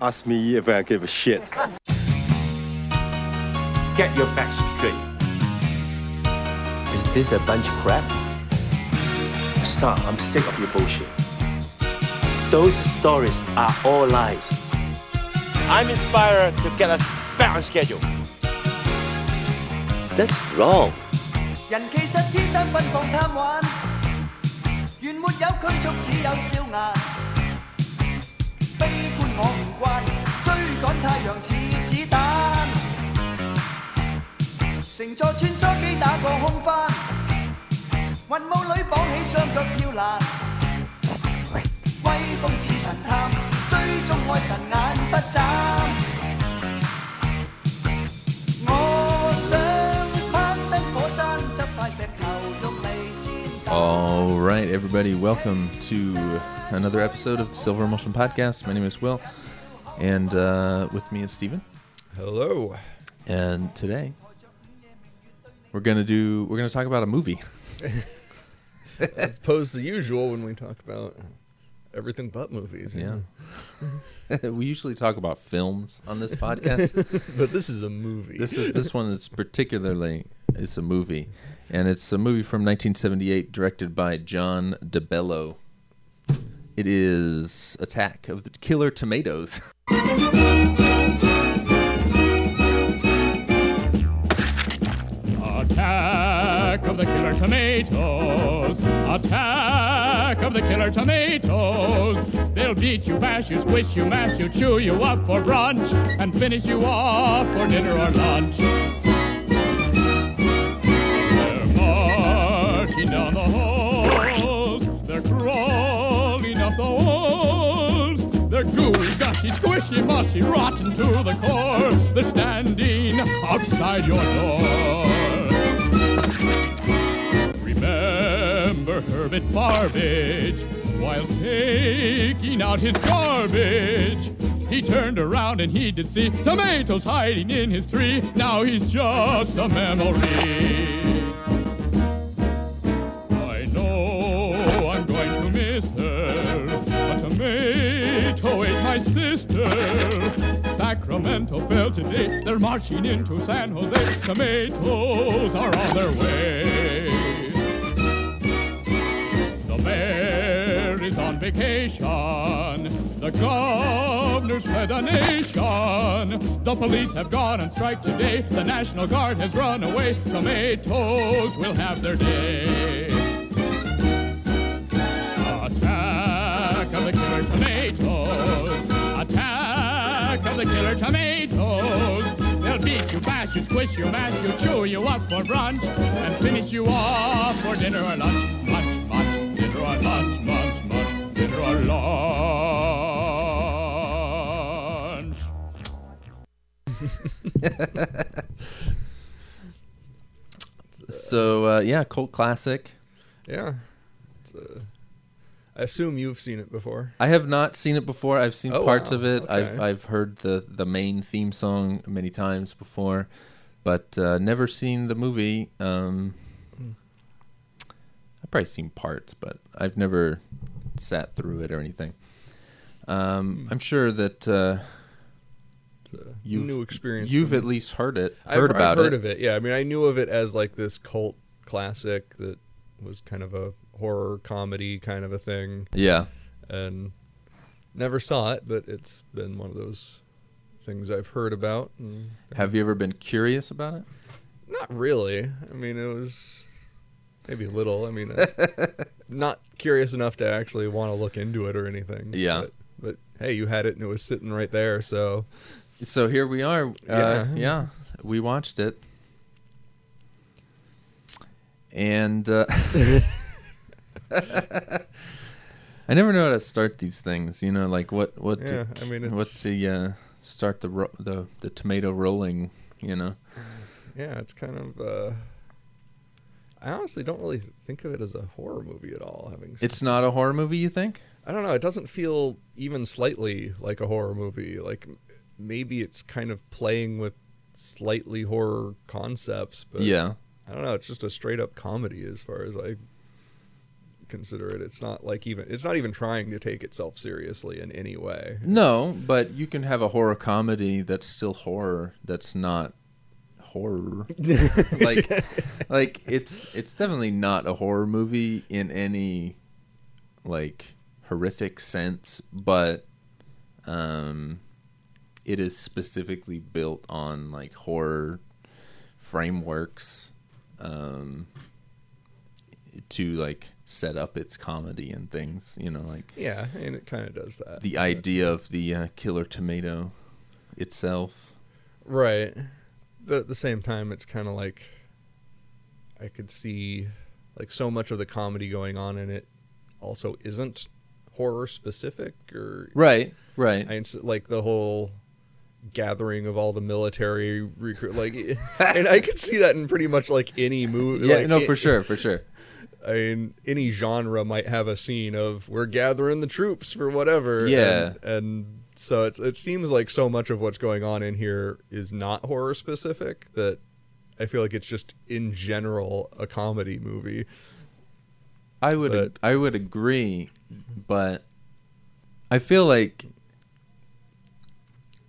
Ask me if I give a shit. Get your facts straight. Is this a bunch of crap? Stop, I'm sick of your bullshit. Those stories are all lies. I'm inspired to get us back on schedule. That's wrong. 人其实天生奔放贪玩，原没有拘束，只有笑颜。 悲观我唔惯，追赶太阳似子弹。乘坐穿梭机打个空翻，云雾里绑起双脚跳栏。威风似神探，追踪爱神眼不眨。我想攀登火山，执块石头用嚟煎蛋。 All right, everybody, welcome to another episode of the Silver Emulsion Podcast. My name is Will, and uh, with me is Stephen. Hello. And today we're gonna do we're gonna talk about a movie. As opposed to usual when we talk about everything but movies. Yeah. we usually talk about films on this podcast. But this is a movie. this is this one is particularly it's a movie, and it's a movie from 1978, directed by John DeBello. It is Attack of the Killer Tomatoes. Attack of the killer tomatoes. Attack of the killer tomatoes. They'll beat you, bash you, squish you, mash you, chew you up for brunch, and finish you off for dinner or lunch. They're marching down the halls. Gooey, gushy, squishy, mushy, rotten to the core. They're standing outside your door. Remember Herbert Farbage while taking out his garbage. He turned around and he did see tomatoes hiding in his tree. Now he's just a memory. Sister. Sacramento fell today. They're marching into San Jose. Tomatoes are on their way. The mayor is on vacation. The governor's fled the nation. The police have gone on strike today. The National Guard has run away. Tomatoes will have their day. Of the killer tomatoes. They'll beat you, bash you, squish you, mash you, chew you up for brunch, and finish you off for dinner or lunch. Munch, munch, dinner or lunch, munch, munch, dinner or lunch. So uh, yeah, cult classic. yeah. I assume you've seen it before. I have not seen it before. I've seen Oh, parts wow. of it. I've I've heard the the main theme song many times before, but uh, never seen the movie. Um, I've probably seen parts, but I've never sat through it or anything. Um, I'm sure that uh, You've- new experience. you've at least heard it, I've- heard about I've heard it. of it. Yeah, I mean, I knew of it as like this cult classic that was kind of a horror comedy kind of a thing, Yeah, and never saw it, but it's been one of those things I've heard about. And have you ever been curious about it? Not really. I mean, it was maybe a little. I mean, uh, not curious enough to actually want to look into it or anything. Yeah. But, but hey, you had it and it was sitting right there. So So here we are. Uh, Yeah. yeah, we watched it, and uh, I never know how to start these things. You know, like what what Yeah, to, I mean, what's it's- the uh, start the ro- the the tomato rolling. You know, yeah, it's kind of. Uh, I honestly don't really think of it as a horror movie at all. Having it's not a horror movie. You think? I don't know. It doesn't feel even slightly like a horror movie. Like maybe it's kind of playing with slightly horror concepts, but yeah, I don't know. It's just a straight up comedy as far as I consider it. It's not like even it's not even trying to take itself seriously in any way. No, but you can have a horror comedy that's still horror. That's not horror. like, like it's it's definitely not a horror movie in any like horrific sense, but um, it is specifically built on like horror frameworks um, to like set up its comedy and things. You know, like Yeah, and it kind of does that. the idea of the uh, killer tomato itself. Right. But at the same time, it's kind of like I could see like so much of the comedy going on in it also isn't horror specific or Right, right. I like the whole gathering of all the military recruit like and I could see that in pretty much like any movie yeah, like, no, it- for sure, for sure. I mean any genre might have a scene of we're gathering the troops for whatever Yeah. and, and so it's it seems like so much of what's going on in here is not horror specific that I feel like it's just in general a comedy movie I would But- I would agree, but I feel like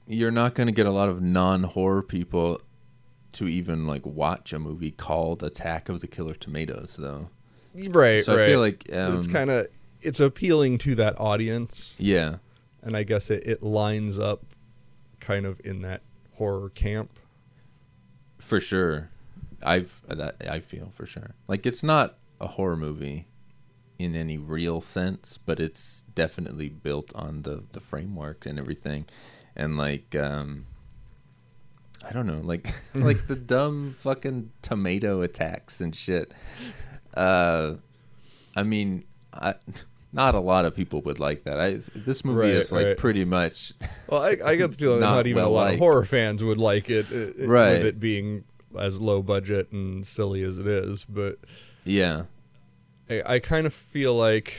you're not going to get a lot of non-horror people to even like watch a movie called Attack of the Killer Tomatoes though. Right So I feel like it's um, kind of it's appealing to that audience yeah. and I guess it, it lines up kind of in that horror camp. For sure. I've that I feel for sure. Like it's not a horror movie in any real sense, but it's definitely built on the the framework and everything. And like um I don't know, like like the dumb fucking tomato attacks and shit. Uh I mean, I not a lot of people would like that. I this movie Right, is like right. pretty much Well, I, I get the feeling Not not even a lot well-liked. of horror fans would like it, it, it- Right. with it being as low budget and silly as it is. But yeah. I, I kind of feel like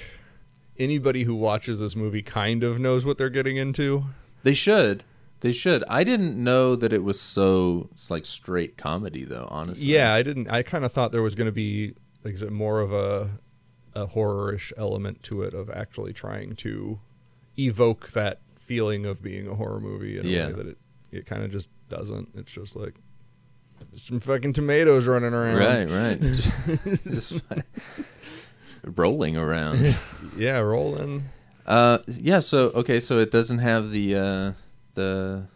anybody who watches this movie kind of knows what they're getting into. They should. They should. I didn't know that it was so like straight comedy though, honestly. Yeah, I didn't. I kind of thought there was going to be like is it more of a a horror-ish element to it of actually trying to evoke that feeling of being a horror movie in a Yeah. way that it it kind of just doesn't. It's just like some fucking tomatoes running around. Right, right. just, just rolling around. Yeah, rolling. Uh yeah, so okay, so it doesn't have the uh the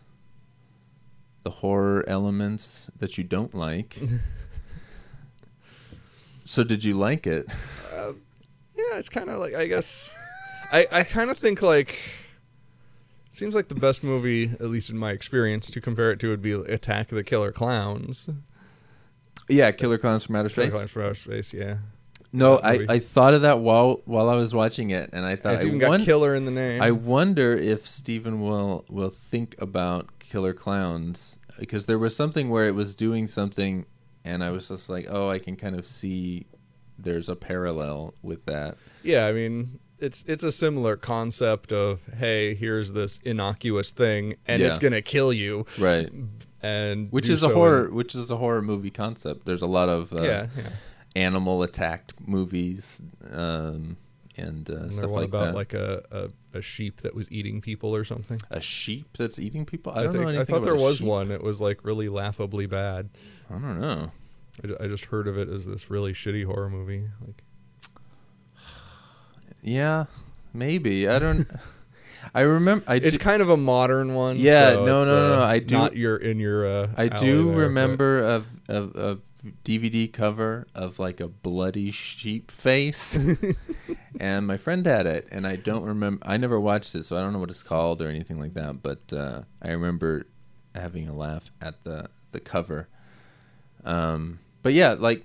the horror elements that you don't like. so did you like it? Uh, yeah, it's kind of like I guess I I kind of think like it seems like the best movie, at least in my experience, to compare it to would be Attack of the Killer Clowns. Yeah, Killer Clowns from Outer Killer Space. Clowns from Outer Space, yeah. No, I. I thought of that while while I was watching it, and I thought It's I even got won- killer in the name. I wonder if Stephen will will think about Killer Clowns because there was something where it was doing something, and I was just like, oh, I can kind of see there's a parallel with that. yeah, I mean, it's it's a similar concept of hey, here's this innocuous thing, and it's gonna kill you, Right. and Which is a horror in- which is a horror movie concept. There's a lot of uh, yeah, yeah. animal attacked movies um, and uh, And stuff one like about that. like a, a a sheep that was eating people or something. a sheep that's eating people? I I, don't think know I anything thought there was sheep. one. It was like really laughably bad. I don't know. I, I just heard of it as this really shitty horror movie. Like, Yeah, maybe. I don't I remember I it's do- kind of a modern one. Yeah, so no, it's, no, no, uh, I do- Not your in your. Uh, I do there, but- remember a, a, a DVD cover of like a bloody sheep face, and my friend had it, and I don't remember. I never watched it, so I don't know what it's called or anything like that. But uh, I remember having a laugh at the the cover. Um, but yeah, like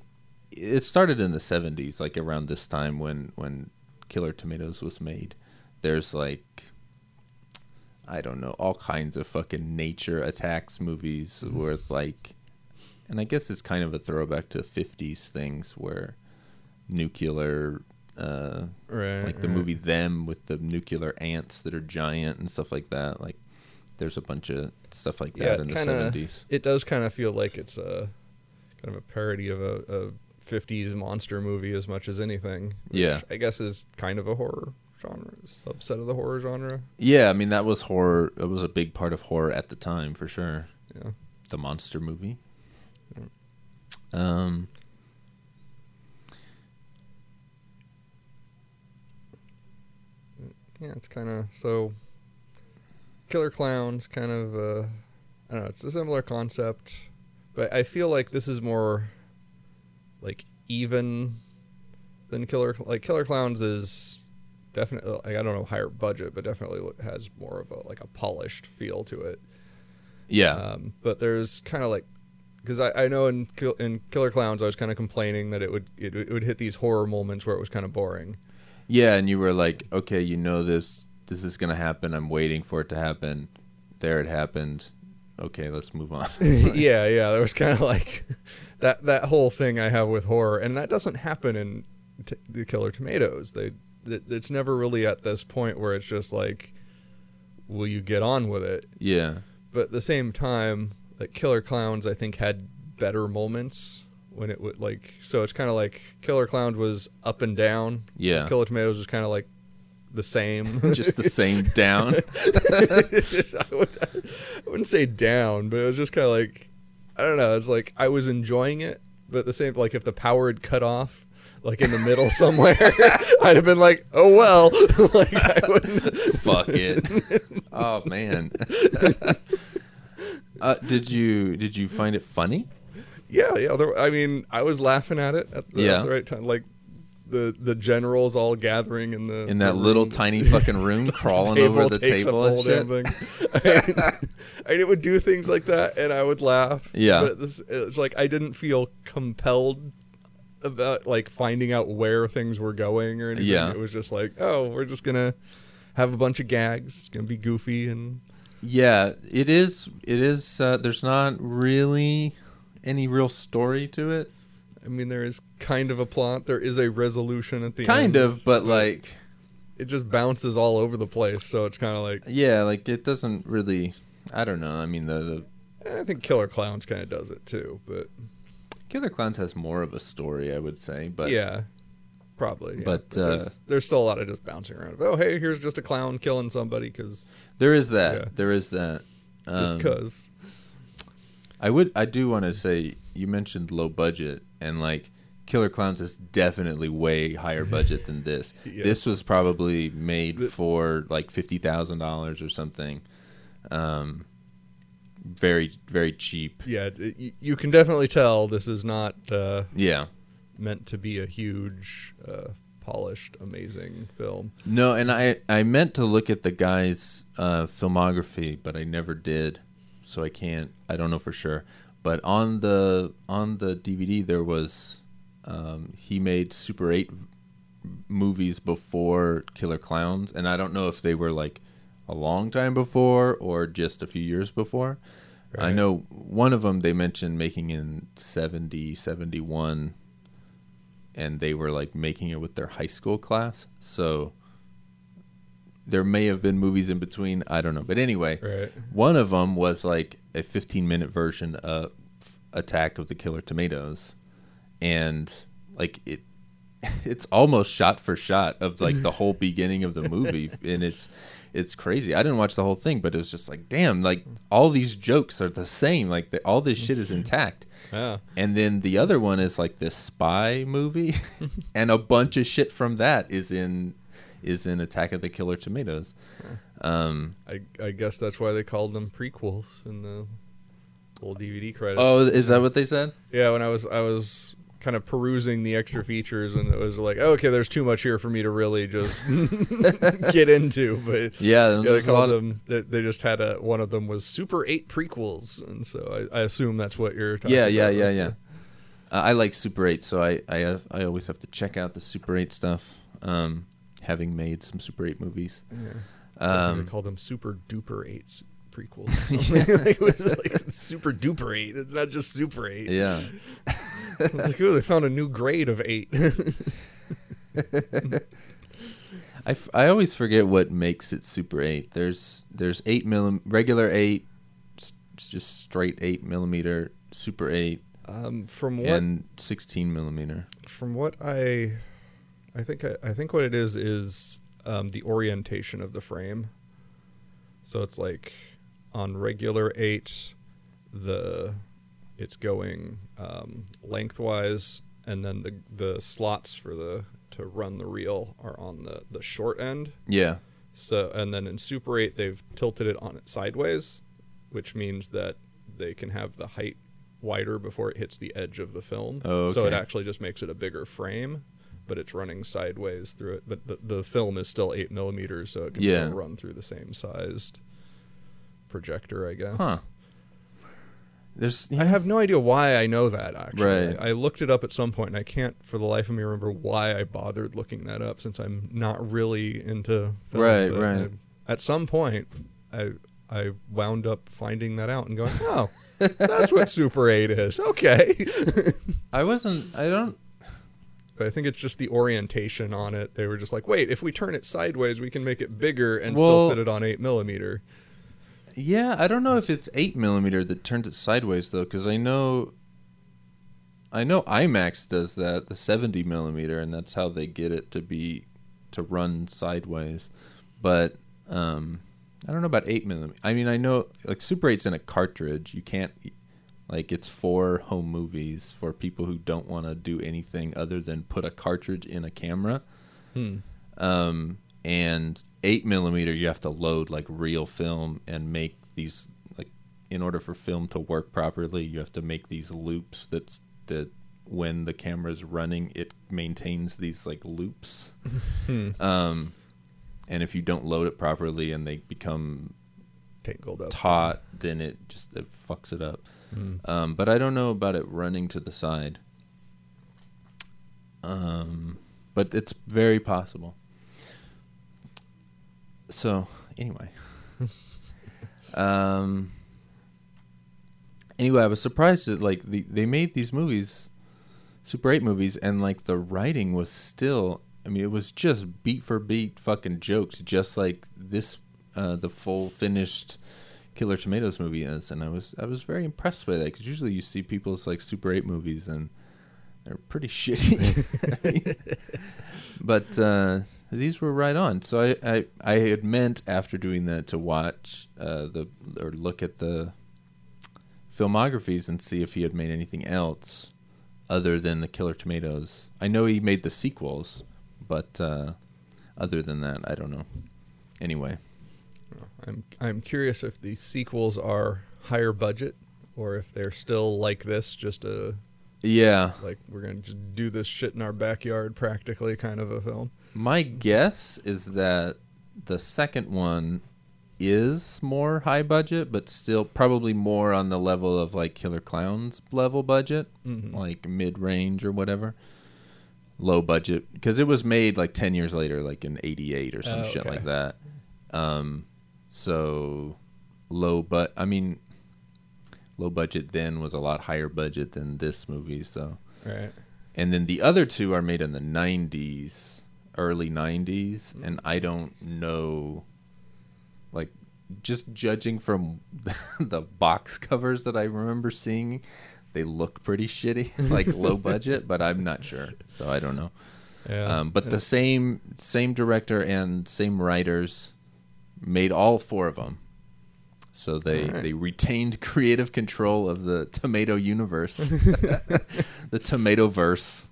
it started in the '70s, like around this time when when Killer Tomatoes was made. There's like I don't know, all kinds of fucking nature attacks movies with like, and I guess it's kind of a throwback to 50s things where nuclear, uh, right, like the right. movie Them with the nuclear ants that are giant and stuff like that. Like, there's a bunch of stuff like that it in the kinda- 70s. It does kind of feel like it's a kind of a parody of a, a '50s monster movie as much as anything. which Yeah. I guess is kind of a horror genre, subset of the horror genre. Yeah, I mean that was horror. It was a big part of horror at the time for sure. Yeah. The monster movie. Um. Yeah, it's kind of so. Killer Clowns, kind of. Uh, I don't know. It's a similar concept, but I feel like this is more like even than Killer. Like Killer Clowns is definitely. Like, I don't know higher budget, but definitely has more of a like a polished feel to it. Yeah. Um, but there's kind of like because I, I know in in Killer Clowns I was kind of complaining that it would it, would- it would hit these horror moments where it was kind of boring. Yeah, and you were like, okay, you know this this is gonna happen. I'm waiting for it to happen. There it happened. Okay, let's move on. yeah, yeah. There was kind of like that that whole thing I have with horror, and that doesn't happen in t- the Killer Tomatoes. They it, it's never really at this point where it's just like, will you get on with it? yeah. But at the same time, like Killer Clowns, I think had better moments when it would like. So it's kind of like Killer Clowns was up and down. Yeah. Killer Tomatoes was kind of like the same. Just the same down. I, would, I wouldn't say down, but it was just kind of like I don't know. It's like I was enjoying it, but the same like if the power had cut off, like in the middle somewhere, I'd have been like, oh well, like I wouldn't. Fuck it. Oh man. uh, did you did you find it funny? Yeah, yeah. There, I mean, I was laughing at it at the, Yeah. at the right time, like. The, the generals all gathering in the In that the little tiny fucking room, crawling over the table the and shit. and it would do things like that, and I would laugh. Yeah. it's like I didn't feel compelled about like finding out where things were going or anything. Yeah. it was just like, oh, we're just gonna have a bunch of gags. It's gonna be goofy and Yeah, it is. It is. Uh, there's not really any real story to it. I mean, there is kind of a plot. There is a resolution at the end. Kind end. of, but like, It just bounces all over the place, so it's kind of like yeah, like it doesn't really. I don't know. I mean, the, the I think Killer Clowns kind of does it too, but Killer Clowns has more of a story, I would say. But yeah, probably. yeah. But, uh, there's, there's still a lot of just bouncing around. Oh, hey, here's just a clown killing somebody because there is that. Yeah. There is that. just Um, because. I would. I do want to say you mentioned low budget, and like Killer Clowns is definitely way higher budget than this. Yeah. This was probably made for like fifty thousand dollars or something. Um, very very cheap. Yeah, you can definitely tell this is not uh, Yeah. meant to be a huge, uh, polished, amazing film. No, and I I meant to look at the guy's uh, filmography, but I never did, so I can't. I don't know for sure. But on the on the DVD there was um, he made Super Eight movies before Killer Clowns, and I don't know if they were like a long time before or just a few years before. I know one of them they mentioned making in 70, 71, and they were like making it with their high school class. So there may have been movies in between. I don't know. But anyway, Right. one of them was like a 15 minute version of Attack of the Killer Tomatoes. And like it it's almost shot for shot of like the whole beginning of the movie and it's it's crazy. I didn't watch the whole thing, but it was just like damn, like all these jokes are the same. Like the, all this shit is intact. Yeah. And then the other one is like this spy movie, and a bunch of shit from that is in is in Attack of the Killer Tomatoes. Um, I, I guess that's why they called them prequels in the little DVD credits. oh, is that what they said? Yeah, when I was I was kind of perusing the extra features, and it was like, oh, okay, there's too much here for me to really just get into. But Yeah, yeah, they there's a lot called them. They, they just had a one of them was Super Eight prequels, and so I, I assume that's what you're talking. About Yeah, yeah, about. yeah, yeah. Uh, I like Super Eight, so I I have, I always have to check out the Super Eight stuff. Um, having made some Super Eight movies. Um, Um, they called them Super Duper Eights prequels. or something. it was like Super Duper Eight. It's not just Super Eight. yeah. I was like, oh, they found a new grade of eight. I, f- I always forget what makes it Super Eight. There's there's eight millim regular eight, s- just straight eight millimeter, Super Eight, Um, from what and 16 millimeter. from what I, I think I, I think what it is is um, the orientation of the frame. So it's like on regular eight, the it's going um, lengthwise, and then the the slots for the to run the reel are on the the short end. Yeah. So and then in Super 8 they've tilted it on it sideways, which means that they can have the height wider before it hits the edge of the film. Oh, So it actually just makes it a bigger frame, but it's running sideways through it. But the, the film is still eight millimeters, so it can Yeah. still run through the same sized projector, I guess. Huh. There's I have no idea why I know that actually. Right. I, I looked it up at some point and I can't for the life of me remember why I bothered looking that up since I'm not really into film. Right, but right. I- at some point I I wound up finding that out and going, "Oh, that's what Super 8 is." Okay. I wasn't. I don't. But I think it's just the orientation on it. They were just like, "Wait, if we turn it sideways, we can make it bigger and Well- still fit it on 8 millimeter." Yeah, I don't know if it's eight millimeter that turns it sideways though, because I know. I know IMAX does that, the seventy millimeter, and that's how they get it to be to run sideways. But um, I don't know about eight millimeter. I mean, I know like Super 8's in a cartridge. You can't like it's for home movies for people who don't want to do anything other than put a cartridge in a camera. Hmm. Um, and eight millimeter, you have to load like real film and make these like in order for film to work properly, you have to make these loops that's that when the camera is running, it maintains these like loops. Um, and if you don't load it properly and they become Tangled up. taut, then it just it fucks it up. Um, but I don't know about it running to the side. Um, but it's very possible. So anyway, um, anyway, I was surprised that like the, they made these movies, Super Eight movies, and like the writing was still. I mean, it was just beat for beat fucking jokes, just like this, uh, the full finished Killer Tomatoes movie is, and I was I was very impressed by that because usually you see people's like Super Eight movies and they're pretty shitty, but uh, these were right on. So I, I I had meant after doing that to watch uh, the or look at the filmographies and see if he had made anything else other than the Killer Tomatoes. I know he made the sequels, but uh, other than that, I don't know. Anyway, I'm I'm curious if the sequels are higher budget or if they're still like this, just a yeah. like we're gonna just do this shit in our backyard, practically kind of a film. My guess is that the second one is more high budget, but still probably more on the level of like Killer Clowns level budget, like mid range or whatever. Low budget because it was made like ten years later, like in '88 or some Oh, shit okay. like that. Um, so low, but I mean, low budget then was a lot higher budget than this movie. So Right. and then the other two are made in the 90s early 90s and i don't know like just judging from the box covers that i remember seeing they look pretty shitty like low budget but i'm not sure so i don't know Yeah. um, but the same same director and same writers made all four of them so they Alright. they retained creative control of the tomato universe the tomato verse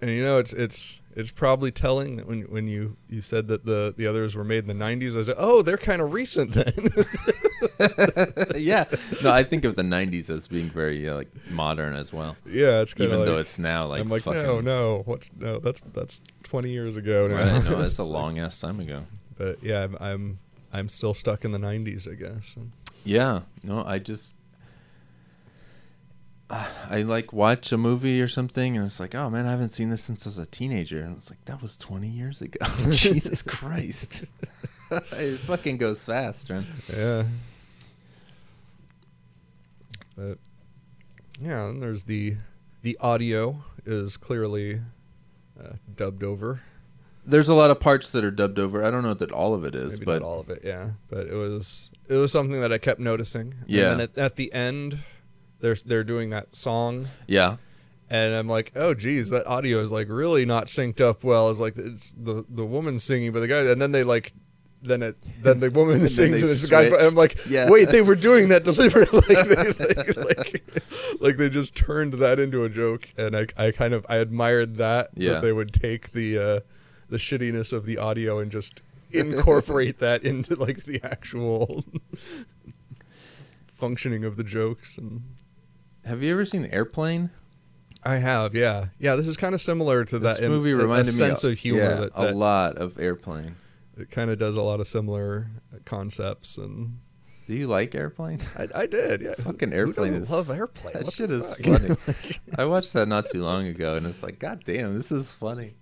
and you know it's it's it's probably telling that when when you you said that the the others were made in the 90s, I said, oh, they're kind of recent then. yeah no i think of the 90s as being very uh, like modern as well yeah, it's kind even of though it's now like I'm like, fucking no, no, what? No, that's that's 20 years ago now. right no that's a long ass time ago But yeah, I'm, I'm I'm still stuck in the 90s, I guess. Yeah, no, I just I like watch a movie or something, and it's like, oh man, I haven't seen this since I was a teenager, and it's like that was twenty years ago. Jesus Christ, it fucking goes fast, man. Yeah. But yeah, and there's the the audio is clearly uh, dubbed over. There's a lot of parts that are dubbed over. I don't know that all of it is, Maybe but not all of it, yeah. But it was it was something that I kept noticing. Yeah. And then at, at the end, they're they're doing that song, Yeah. and I'm like, oh geez, that audio is like really not synced up well. It's like it's the the woman singing, but the guy, and then they like. Then it, then the woman then sings, and it's the guy. And I'm like. Yeah. wait, they were doing that deliberately, like, they, like, like, like they just turned that into a joke, and I, I kind of, I admired that Yeah. that they would take the, uh, the shittiness of the audio and just incorporate that into like the actual functioning of the jokes and Have you ever seen Airplane? I have, yeah, yeah. This is kind of similar to This that. movie a- reminded a me sense of humor yeah, that, a lot of Airplane. it kind of does a lot of similar concepts, and Do you like Airplane? I, I did. Yeah, Fucking Airplane is love airplane. That What shit is funny. I watched that not too long ago, and it's like, God damn, this is funny.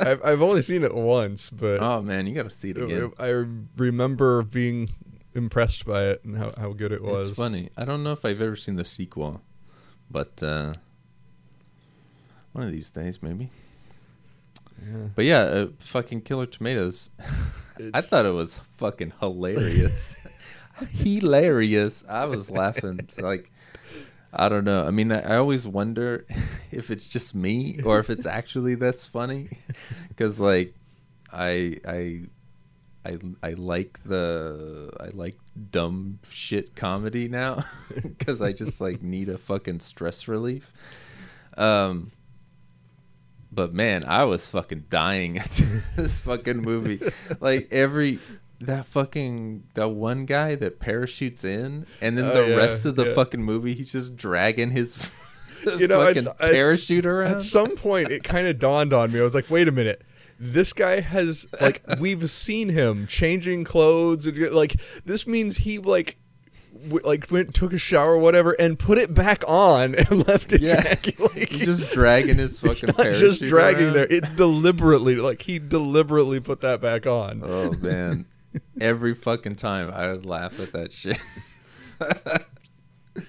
I've, I've only seen it once, but Oh man, you got to see it again. I remember being impressed by it and how, how good it was. It's funny. I don't know if I've ever seen the sequel, but uh, one of these days maybe. Yeah. But yeah, uh, fucking Killer Tomatoes. I thought it was fucking hilarious. hilarious. I was laughing like I don't know. I mean, I, I always wonder if it's just me or if it's actually that's funny cuz like I I I I like the I like dumb shit comedy now cuz I just like need a fucking stress relief. Um but man, I was fucking dying at this fucking movie. Like every that fucking that one guy that parachutes in, and then Oh, the yeah, rest of the yeah. fucking movie, he's just dragging his You know, fucking I- parachute around. At some point, it kind of dawned on me. I was like, wait a minute. This guy has like we've seen him changing clothes and like this means he like w- like went took a shower or whatever and put it back on and left it Yeah. Like, he's just dragging his fucking not parachute just dragging around. there. It's deliberately like he deliberately put that back on. Oh man, every fucking time I would laugh at that shit.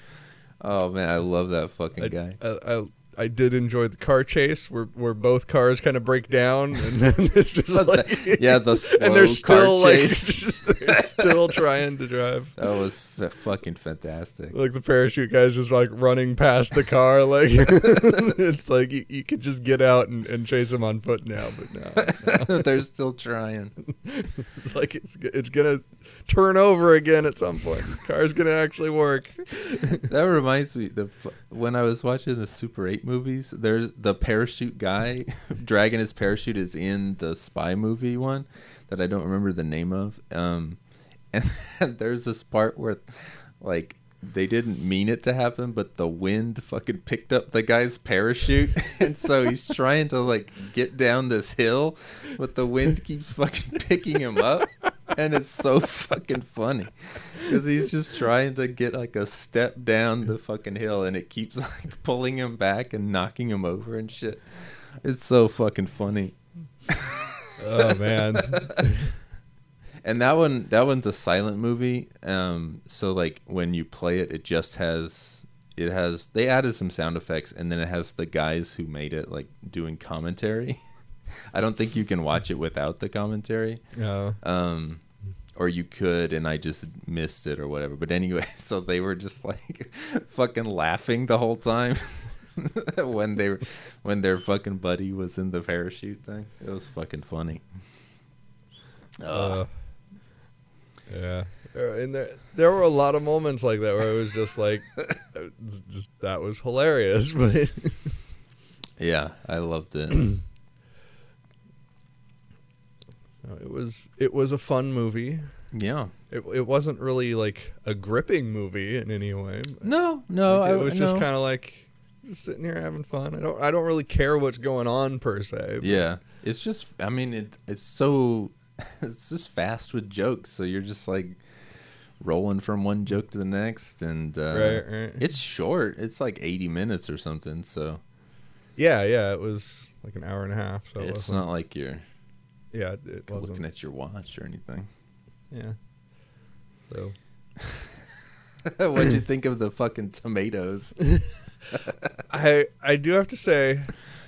oh man, I love that fucking I, guy. I, I, I did enjoy the car chase where where both cars kind of break down and then it's just like yeah, the slow and they're still car like chase. just- they're still trying to drive. That was f- fucking fantastic. Like the parachute guy's just like running past the car, like it's like you, you could just get out and, and chase them on foot now, but no, They're still trying. it's like it's it's gonna turn over again at some point. This car's gonna actually work. That reminds me the when I was watching the Super 8 movies, there's the parachute guy dragging his parachute is in the spy movie one that I don't remember the name of. Um and there's this part where like they didn't mean it to happen, but the wind fucking picked up the guy's parachute, and so he's trying to like get down this hill, but the wind keeps fucking picking him up, and it's so fucking funny because he's just trying to get like a step down the fucking hill, and it keeps like pulling him back and knocking him over and shit. It's so fucking funny. Oh man, And that one, that one's a silent movie. Um, so like when you play it, it just has, it has. They added some sound effects, and then it has the guys who made it like doing commentary. I don't think you can watch it without the commentary. no. Um, or you could, and I just missed it or whatever. But anyway, so they were just like fucking laughing the whole time when they were, when their fucking buddy was in the parachute thing. It was fucking funny. Uh, yeah, Uh, and there there were a lot of moments like that where it was just like, uh, just, that was hilarious, but Yeah, I loved it. it was it was a fun movie. yeah. It it wasn't really like a gripping movie in any way. No, no, Like, it was just no. kind of like just sitting here having fun. I don't I don't really care what's going on per se. but- Yeah, it's just. I mean, it it's so it's just fast with jokes. So you're just like rolling from one joke to the next, and uh, Right, right. it's short. It's like 80 minutes or something. So yeah, yeah. It was like an hour and a half. So it's wasn't, not like you're yeah, it, it wasn't. looking at your watch or anything. yeah. So What'd you think of the fucking tomatoes? I I do have to say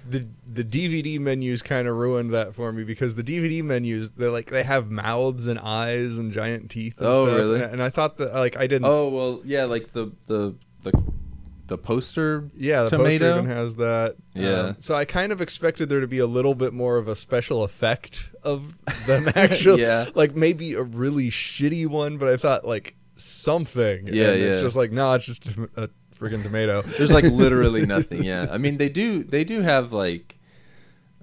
the the DVD menus kind of ruined that for me because the DVD menus they're like they have mouths and eyes and giant teeth. And Oh, stuff, really? And, and I thought that like I didn't. oh well, yeah, like the the the the poster. Yeah, the tomato. poster even has that. Um, Yeah. so I kind of expected there to be a little bit more of a special effect of them actually. Yeah. Like maybe a really shitty one, but I thought like something. Yeah, and It's yeah. just like no, it's just a, a freaking tomato. There's like literally nothing. Yeah, I mean they do they do have like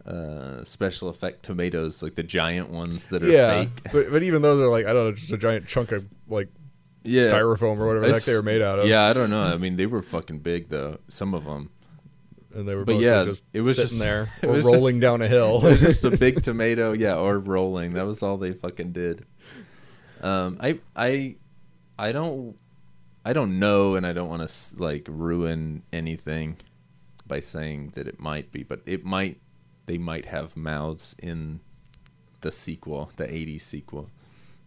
uh special effect tomatoes, like the giant ones that are yeah, fake. but but even those are like I don't know, just a giant chunk of like Yeah, styrofoam or whatever the heck they were made out of. Yeah, I don't know. I mean they were fucking big though. Some of them. and they were But yeah, just it was sitting just- there or rolling just- down a hill. It was just a big tomato, yeah, or rolling. That was all they fucking did. Um, I I I don't I don't know, and I don't want to like ruin anything by saying that it might be, but it might. They might have mouths in the sequel, the '80s sequel.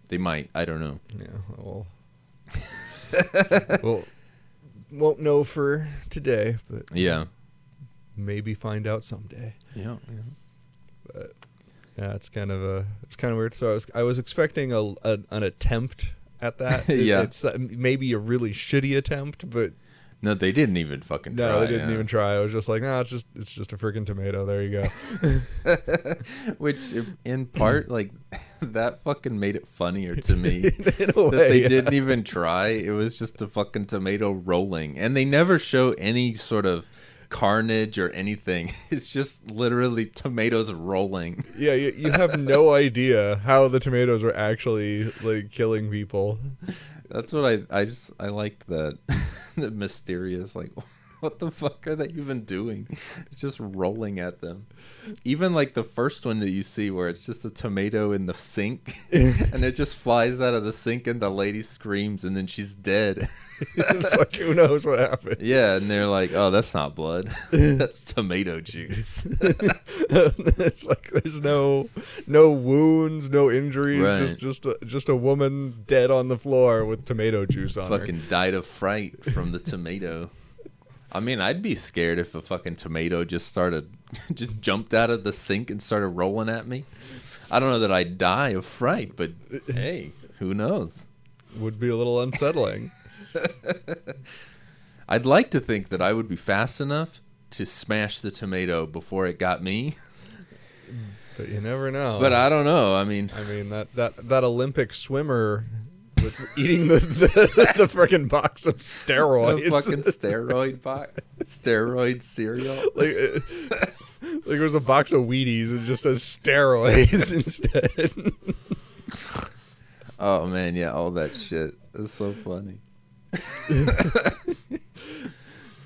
They might. I don't know. Yeah, well, well, won't know for today, but Yeah. maybe find out someday. Yeah. But yeah, it's kind of a it's kind of weird. So I was I was expecting a, a an attempt at that. Yeah. it's uh, maybe a really shitty attempt, but No, they didn't even fucking try. no, try. they didn't even try. I was just like, no, it's just it's just a freaking tomato. There you go. Which, uh, in part, like that fucking made it funnier to me. A that they yeah. didn't even try. It was just a fucking tomato rolling, and they never show any sort of carnage or anything. It's just literally tomatoes rolling. Yeah, you, you have no idea how the tomatoes were actually like killing people. That's what I I just I liked that the mysterious like what the fuck are they even doing? It's just rolling at them. Even like the first one that you see where it's just a tomato in the sink and it just flies out of the sink and the lady screams and then she's dead. it's like who knows what happened. yeah, and they're like, "Oh, that's not blood. that's tomato juice." it's like there's no no wounds, no injuries, Right. just just a, just a woman dead on the floor with tomato juice on her. fucking died of fright from the tomato. I mean, I'd be scared if a fucking tomato just started, just jumped out of the sink and started rolling at me. I don't know that I'd die of fright, but hey, who knows? Would be a little unsettling. I'd like to think that I would be fast enough to smash the tomato before it got me, but you never know. but I don't know. I mean, I mean that that that Olympic swimmer with eating the the, the freaking box of steroids. fucking steroid box, steroid cereal. like, it, like there was a box of Wheaties and it just says steroids instead. Oh man, yeah, all that shit. It's so funny.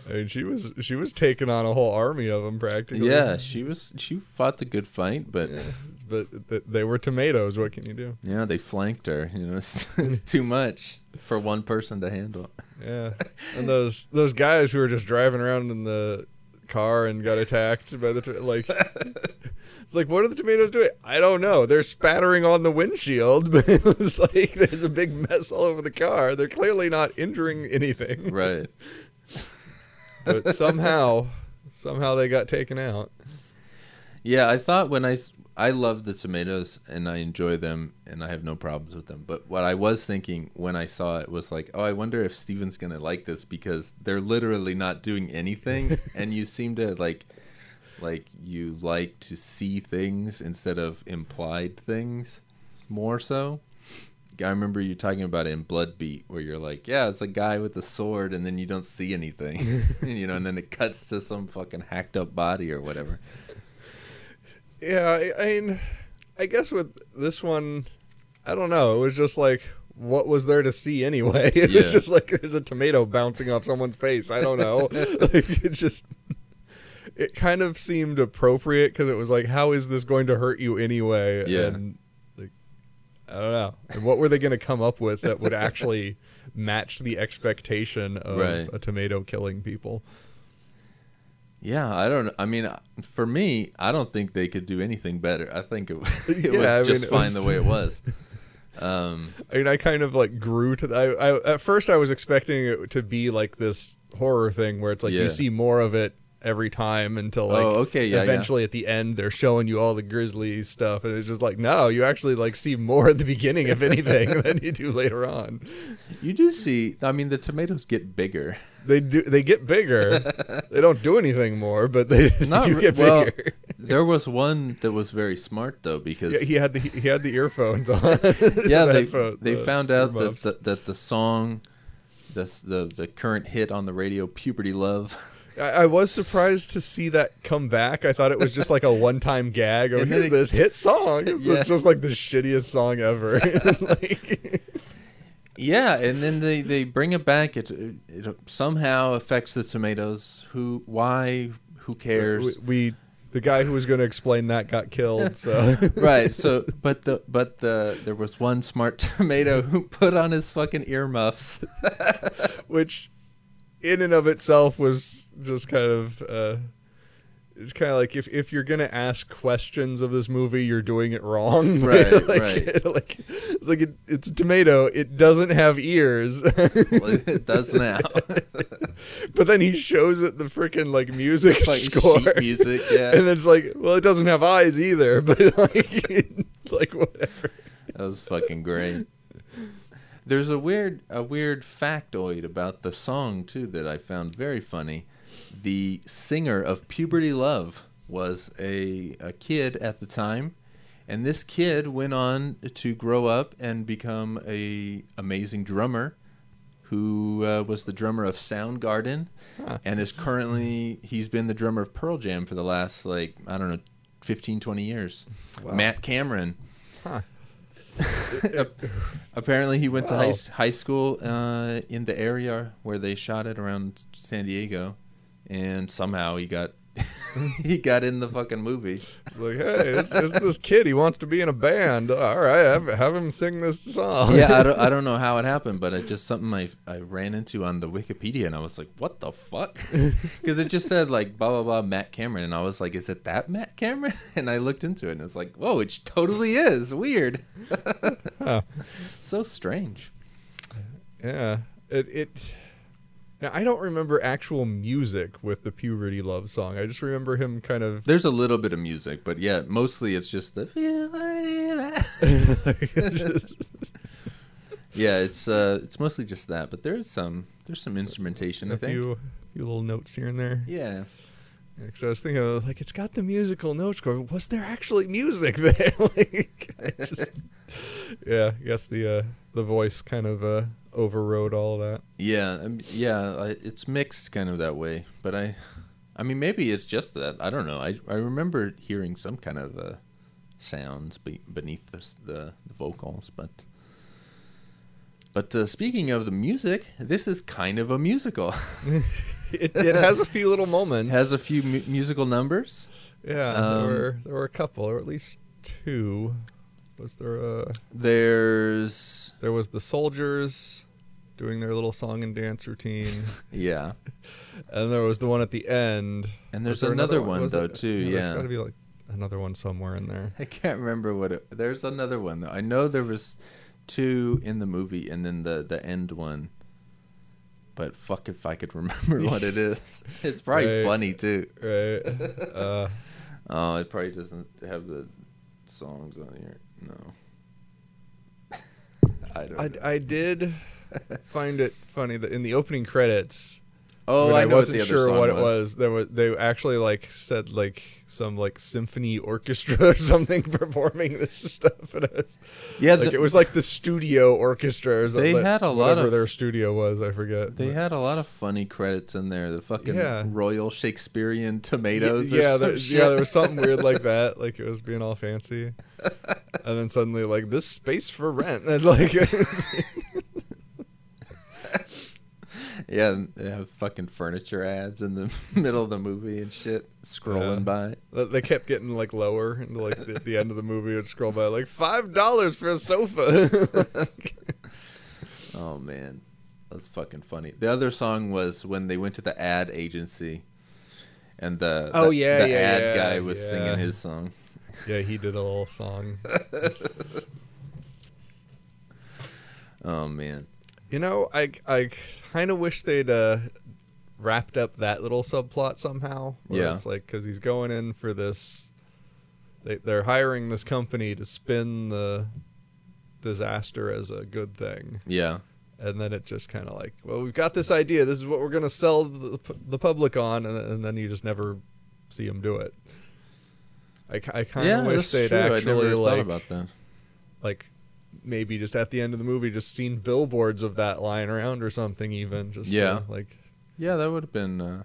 I mean, she was she was taking on a whole army of them practically. Yeah, she was. She fought the good fight, but but th- they were tomatoes. What can you do? Yeah, they flanked her. You know, it's, it's too much for one person to handle. Yeah, and those those guys who were just driving around in the car and got attacked by the like. It's like, what are the tomatoes doing? I don't know. They're spattering on the windshield, but it's like there's a big mess all over the car. They're clearly not injuring anything, Right. but somehow, somehow they got taken out. Yeah, I thought when I I love the tomatoes and I enjoy them and I have no problems with them. But what I was thinking when I saw it was like, oh, I wonder if Stephen's gonna like this because they're literally not doing anything, and you seem to like like you like to see things instead of implied things more so. I remember you talking about it in Blood Beat, where you're like, "Yeah, it's a guy with a sword," and then you don't see anything, you know, and then it cuts to some fucking hacked up body or whatever. Yeah, I, I mean, I guess with this one, I don't know. It was just like, what was there to see anyway? It Yeah. was just like there's a tomato bouncing off someone's face. I don't know. like it just, it kind of seemed appropriate because it was like, how is this going to hurt you anyway? Yeah. And like, I don't know. And what were they going to come up with that would actually match the expectation of Right. a tomato killing people? Yeah, I don't. I mean, for me, I don't think they could do anything better. I think it, it Yeah, was I just it fine was- the way it was. Um, I mean, I kind of like grew to that. I, I, at first, I was expecting it to be like this horror thing where it's like Yeah. you see more of it every time until oh, like Oh, okay, yeah, yeah. eventually at the end they're showing you all the grisly stuff and it's just like no you actually like see more at the beginning if anything than you do later on You do see. I mean, the tomatoes get bigger. they do they get bigger they don't do anything more but they Not do get well, bigger There was one that was very smart though because yeah, he had the he had the earphones on yeah, The they they the found out that the, that the song, the the the current hit on the radio, "Puberty Love," I, I was surprised to see that come back. I thought it was just like a one-time gag. Oh, here's it- this hit song. It's just like the shittiest song ever. like, yeah, and then they they bring it back. It, it somehow affects the tomatoes. Who? Why? Who cares? we, we, the guy who was going to explain that got killed. So right. So, but the but the there was one smart tomato who put on his fucking earmuffs. which, in and of itself, was just kind of. Uh, it's kind of like if, if you're gonna ask questions of this movie, you're doing it wrong. Right, like, right. Like, it's like it, it's a tomato. It doesn't have ears. Well, it does now. But then he shows it the freaking like music Like score, music, yeah. and then it's like, well, it doesn't have eyes either, but like, like whatever. That was fucking great. There's a weird a weird factoid about the song too that I found very funny. The singer of Puberty Love was a a kid at the time, and this kid went on to grow up and become a amazing drummer who uh, was the drummer of Soundgarden and is currently he's been the drummer of Pearl Jam for the last like I don't know 15 20 years. Matt Cameron Apparently, he went to high, high school uh, in the area where they shot it around San Diego, and somehow he got he got in the fucking movie. It's like, hey, it's, it's this kid. He wants to be in a band. Uh, all right, have, have him sing this song. Yeah, I don't, I don't know how it happened, but it just something I I ran into on the Wikipedia, and I was like, "What the fuck?" Because it just said like blah blah blah Matt Cameron, and I was like, "Is it that Matt Cameron?" And I looked into it, and it's like, "Whoa, it totally is weird." Huh. So strange. yeah. It it. Now, I don't remember actual music with the puberty love song. I just remember him kind of. There's a little bit of music, but yeah, mostly it's just the. yeah, it's uh, it's mostly just that, but there's some there's some instrumentation. I a think. few, few little notes here and there. Yeah. Actually, I was thinking, I was like, it's got the musical notes going. Was there actually music there? like, just, yeah, I guess the uh, the voice kind of uh, overrode all that. Yeah, um, yeah, I, it's mixed kind of that way, but I, I mean, maybe it's just that I don't know. I I remember hearing some kind of uh, sounds be, beneath the, the the vocals, but but uh, speaking of the music, this is kind of a musical. It, it has a few little moments. Has a few mu- musical numbers. yeah, um, there were there were a couple, or at least two. Was there a? There's There was the soldiers doing their little song and dance routine, yeah, and there was the one at the end. and there's there another, one Was though too. There's Yeah, got to be like another one somewhere in there. I can't remember what it. There's another one though. I know there was two in the movie, and then the the end one. But fuck if I could remember what it is. It's probably Right. funny too. Right. Uh, Oh, it probably doesn't have the songs on here. No. I don't. know. I, I did find it funny that in the opening credits, oh, I, I, know wasn't what the other sure what it was. There was they actually like said like some like symphony orchestra or something performing this stuff. And it was, Yeah, like the- it was like the studio orchestra. Or something, They had a lot of- their studio was. I forget. They but- had a lot of funny credits in there. The fucking Yeah. Royal Shakespearean Tomatoes. or Yeah, there, yeah, there was something weird like that. Like it was being all fancy, and then suddenly like this space for rent, and like Yeah, they have fucking furniture ads in the middle of the movie and shit, scrolling by. they kept getting like lower, and like at the end of the movie, it would scroll by like five dollars for a sofa. Oh man, that's fucking funny. The other song was when they went to the ad agency, and the Oh, the, yeah, the yeah, ad yeah, guy was yeah. singing his song. yeah, he did a little song. Oh man, You know, I I kind of wish they'd uh, wrapped up that little subplot somehow. Yeah. it's like because he's going in for this. They they're hiring this company to spin the disaster as a good thing, Yeah. and then it just kind of like, well, we've got this idea. This is what we're gonna sell the, the public on, and, and then you just never see him do it. I, I kind of Yeah, wish they'd true. I actually like thought about that. like maybe just at the end of the movie just seen billboards of that lying around or something even just to, Yeah. like Yeah, that would have been. Uh,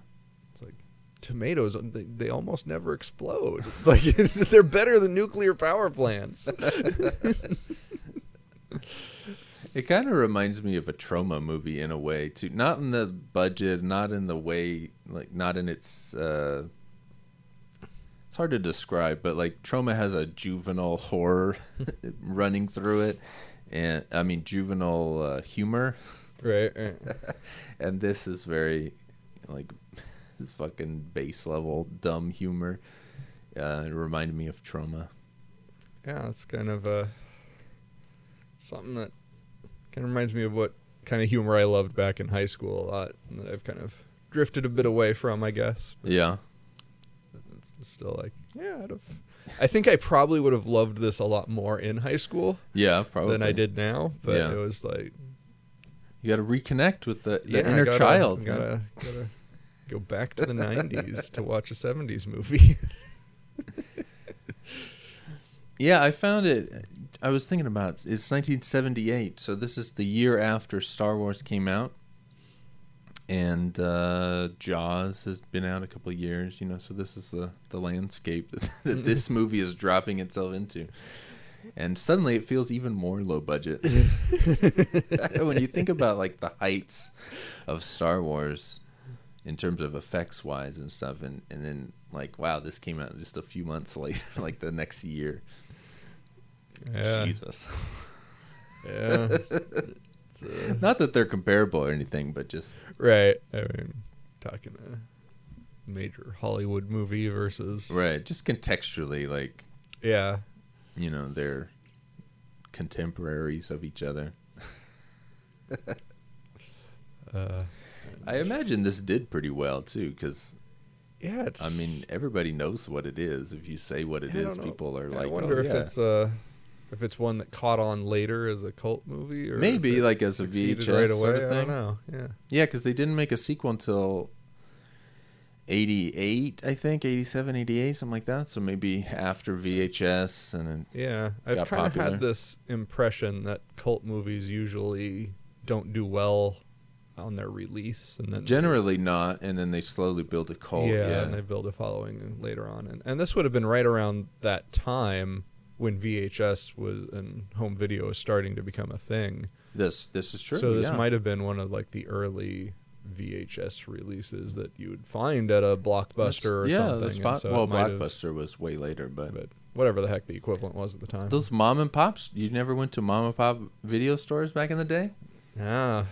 it's like tomatoes they, they almost never explode it's like they're better than nuclear power plants It kind of reminds me of a Troma movie in a way too. Not in the budget, not in the way, like not in its. Uh, it's hard to describe, but like Troma has a juvenile horror running through it, and I mean juvenile uh, humor, right, right. and this is very like this fucking base level dumb humor. Uh, it reminded me of Troma. yeah it's kind of uh something that kind of reminds me of what kind of humor i loved back in high school a lot and that i've kind of drifted a bit away from i guess Yeah, It's still like yeah I'd have, i think i probably would have loved this a lot more in high school yeah, probably. than I did now. But Yeah. it was like You got to reconnect with the, the yeah, inner gotta- child. man. Gotta, gotta go back to the '90s to watch a '70s movie. Yeah, I found it. I was thinking about it's 1978, so this is the year after Star Wars came out, and uh, Jaws has been out a couple of years. You know, so this is the the landscape that, that this movie is dropping itself into, and suddenly it feels even more low budget. when you think about like the heights of Star Wars in terms of effects wise and stuff, and and then like wow, this came out just a few months later, like the next year. yeah, Jesus. yeah, It's, uh, Not that they're comparable or anything, but just right. I mean, talking a major Hollywood movie versus right, just contextually, like yeah, you know, they're contemporaries of each other. uh, I imagine this did pretty well too, because yeah. It's I mean, everybody knows what it is. If you say what it I is, people are I like, wonder oh, if yeah. it's uh if it's one that caught on later as a cult movie, or Maybe, like, as a VHS sort of I thing. don't know. Yeah. yeah, because they didn't make a sequel until. 88 i think 87 88 something like that so maybe after vhs and then Yeah, I've kind of had this impression that cult movies usually don't do well on their release, and then generally not and then they slowly build a cult yeah, yeah, and they build a following later on, and and this would have been right around that time when VHS was and home video was starting to become a thing. This this is true. so this yeah. might have been one of like the early VHS releases that you would find at a blockbuster or yeah, something. spot, so well, have- Blockbuster was way later, but, but whatever the heck the equivalent was at the time. those mom and pops. You never went to mom and pop video stores back in the day. yeah,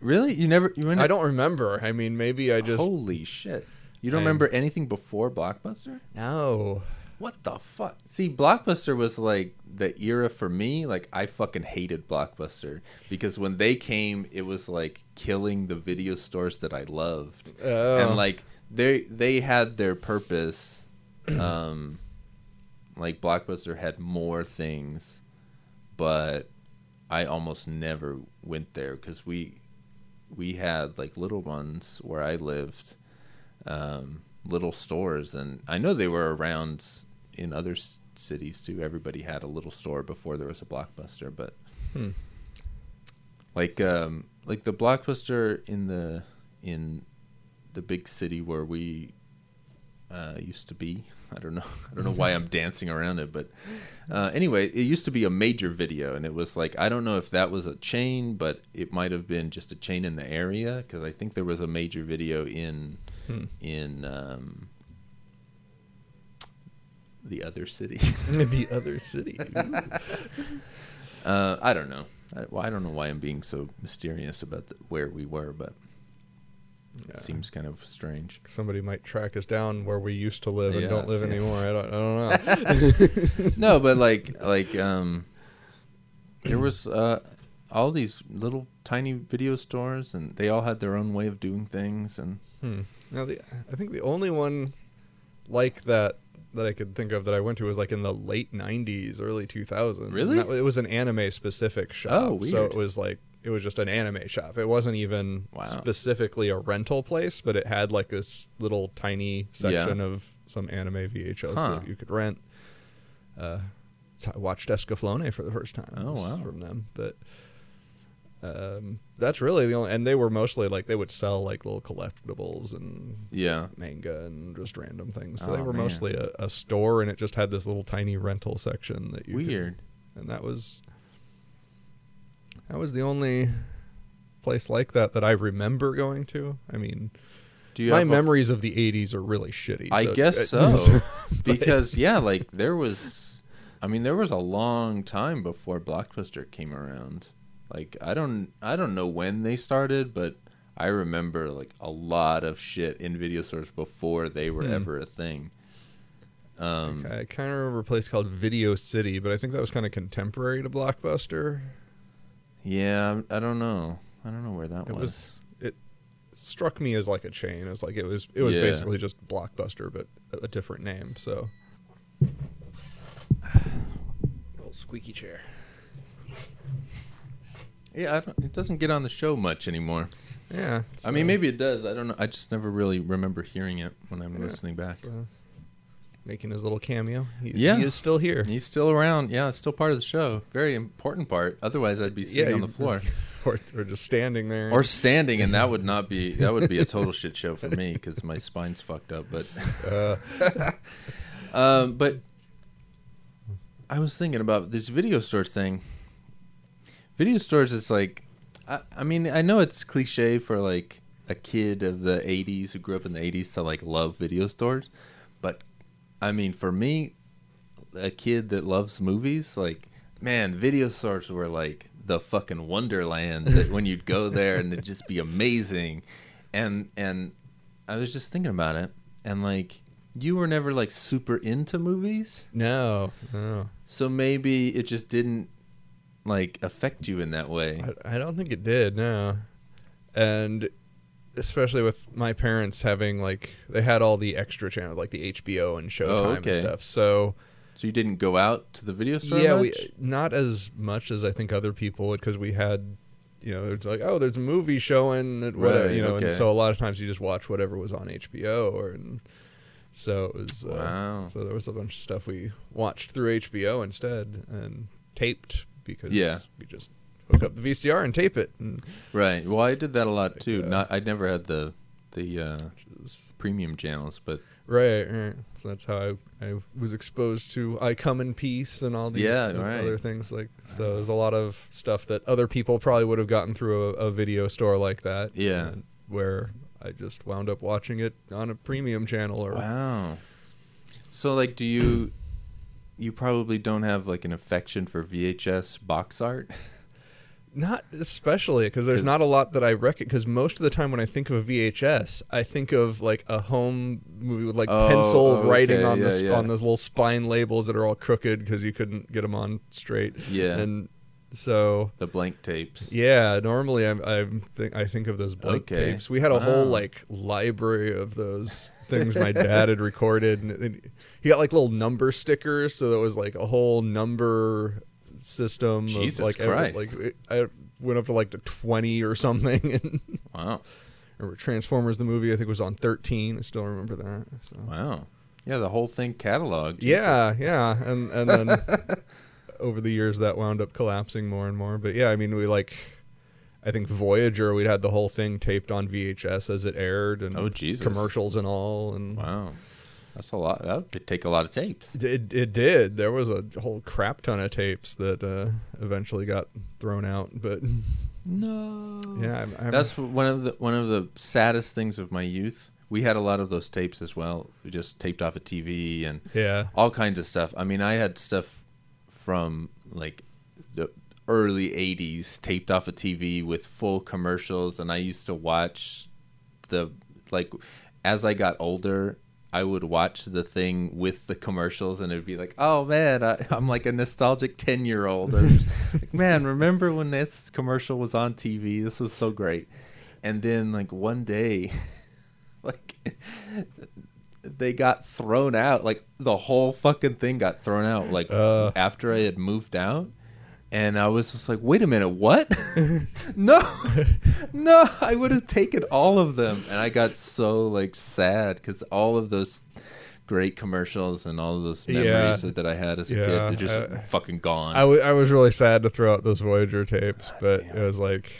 Really? You never? You went? I don't remember. I mean, maybe I just Holy shit! You don't I'm- remember anything before Blockbuster? no. What the fuck? See, Blockbuster was like the era for me. Like I fucking hated Blockbuster because when they came, it was like killing the video stores that I loved. Oh. and like they they had their purpose um like blockbuster had more things but i almost never went there because we we had like little ones where i lived um little stores and i know they were around in other s- cities too everybody had a little store before there was a blockbuster but Hmm. like um like the blockbuster in the in the big city where we uh, used to be. I don't know. I don't know why I'm dancing around it, but uh, anyway, it used to be a major video, and it was like I don't know if that was a chain, but it might have been just a chain in the area because I think there was a major video in Hmm. in um, the other city. the other city. uh, I don't know. I, well, I don't know why I'm being so mysterious about the, where we were, but Yeah. it seems kind of strange. Somebody might track us down where we used to live and don't live yes. anymore. I don't, I don't know. no, but like like um there was uh all these little tiny video stores, and they all had their own way of doing things. And Hmm. Now, the I think the only one like that that I could think of that I went to was like in the late '90s, early 2000s. Really? That- it was an anime specific shop. Oh, So it was like it was just an anime shop. It wasn't even Wow. specifically a rental place, but it had like this little tiny section of some anime VHS Huh. that you could rent. Uh, I watched Escaflowne for the first time. Oh, wow. From them, but um, that's really the only. And they were mostly like they would sell like little collectibles and yeah, manga and just random things. So they Oh, were man. mostly a, a store, and it just had this little tiny rental section that you could- weird. and that was that was the only place like that that I remember going to. I mean, Do you my a- memories of the '80s are really shitty. I so- guess so. because yeah, like there was I mean there was a long time before Blockbuster came around. Like I don't I don't know when they started, but I remember like a lot of shit in video stores before they were Hmm. ever a thing. Um I kind of remember a place called Video City, but I think that was kind of contemporary to Blockbuster. yeah, I don't know. I don't know where that It was. was it struck me as like a chain. It was like it was it was Yeah. basically just Blockbuster, but a, a different name. So. Little squeaky chair. Yeah, I don't, it doesn't get on the show much anymore. Yeah. I mean, maybe it does. I don't know. I just never really remember hearing it when I'm Yeah, listening back. so, making his little cameo. He, Yeah. he is still here. He's still around. Yeah, it's still part of the show. Very important part. Otherwise, I'd be sitting on the floor or, or just standing there. or standing, and that would not be. That would be a total shit show for me because my spine's fucked up. But, Uh, um, but I was thinking about this video store thing. Video stores is like, I, I mean, I know it's cliche for like a kid of the '80s who grew up in the '80s to like love video stores, but I mean, for me, a kid that loves movies, like man, video stores were like the fucking wonderland. that when you'd go there and it'd just be amazing, and and I was just thinking about it, and like you were never like super into movies, no, no. so maybe it just didn't like affect you in that way. I, I don't think it did. No, and especially with my parents having like they had all the extra channels like the HBO and Showtime Oh, okay. and stuff. So So you didn't go out to the video store? yeah, much? we not as much as I think other people would because we had. You know, it's like, oh, there's a movie showing, at whatever, Right, you know, and so a lot of times you just watch whatever was on HBO, or and so it was. Uh, Wow. So there was a bunch of stuff we watched through HBO instead and taped because Yeah. we just hook up the VCR and tape it. And Right. Well, I did that a lot too. uh, Not I never had the the uh, premium channels, but right, right. So that's how I, I was exposed to I Come in Peace and all these Yeah, and right. other things like. So there's a lot of stuff that other people probably would have gotten through a, a video store like that. Yeah. where I just wound up watching it on a premium channel or wow. So like, do you? You probably don't have like an affection for VHS box art. Not especially because there's not a lot that I reckon. Because most of the time when I think of a VHS, I think of like a home movie with like Oh, pencil oh, okay, writing on yeah, this yeah. on those little spine labels that are all crooked because you couldn't get them on straight. Yeah. and so The blank tapes. yeah, normally I'm, I'm think I think of those blank Okay. tapes. We had a whole ah. like library of those things my dad had recorded, and it- he got like little number stickers, so there was like a whole number system. Jesus of, like every- Christ. like it- I went up to like to twenty or something. And Wow. remember Transformers the movie? I think was on thirteen. I still remember that. So. Wow. Yeah, the whole thing cataloged. Yeah, yeah, and and then over the years that wound up collapsing more and more. But yeah, I mean, we like, I think Voyager, we'd had the whole thing taped on VHS as it aired, and Oh, Jesus. commercials and all, and Wow. That's a lot. That would take a lot of tapes. it, it did. There was a whole crap ton of tapes that uh, eventually got thrown out. But No. yeah, I'm, I'm, That's one of the one of the saddest things of my youth. We had a lot of those tapes as well. We just taped off a TV and yeah, all kinds of stuff. I mean, I had stuff from like the early 80s taped off a TV with full commercials and I used to watch the like as I got older, I would watch the thing with the commercials, and it'd be like, "Oh man, I, I'm like a nostalgic ten year old." like, man, remember when this commercial was on TV? This was so great. And then like one day, like they got thrown out. Like the whole fucking thing got thrown out. Like Uh. after I had moved out. And I was just like, wait a minute, what? no, no, I would have taken all of them. And I got so like sad because all of those great commercials and all of those memories Yeah. that, that I had as a Yeah, kid are just fucking gone. I, w- I was really sad to throw out those Voyager tapes, but it was like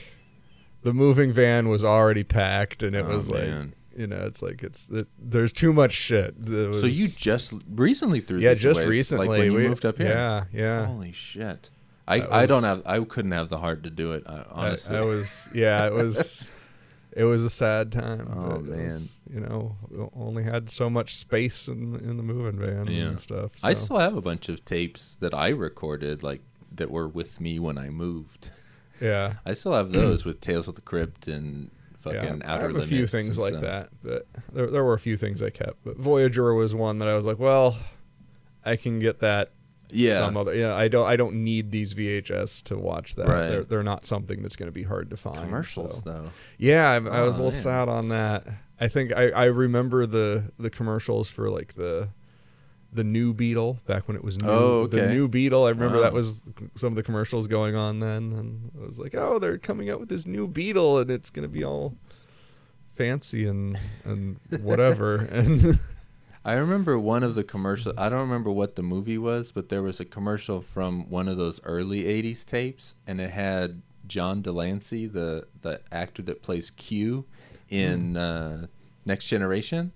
the moving van was already packed, and it Oh, was like you know, it's like it's it, there's too much shit. It so you just recently threw yeah, just away, recently like when you we moved up here. Yeah, yeah. Holy shit! I, That I don't have I couldn't have the heart to do it. Uh, I, I, honestly, I was yeah, it was it was a sad time. Oh, man. was, you know, we only had so much space in in the moving van Yeah. and stuff. I still have a bunch of tapes that I recorded, like that were with me when I moved. yeah. I still have those with Tales of the Crypt and fucking yeah, I Outer have a few things like that, but there, there were a few things I kept. But Voyager was one that I was like, well, I can get that. Yeah, some other. Yeah, I don't. I don't need these VHS to watch that. Right. They're, they're not something that's going to be hard to find. commercials so. though. Yeah, I, I was a Oh, little man. sad on that. I think I, I remember the the commercials for like the the new Beetle back when it was new. Oh, okay. The new Beetle. I remember that oh. was some of the commercials going on then, and I was like, oh, they're coming out with this new Beetle, and it's gonna be all fancy and and whatever. and I remember one of the commercial. I don't remember what the movie was, but there was a commercial from one of those early '80s tapes, and it had John de Lancie, the the actor that plays Q in uh, Next Generation,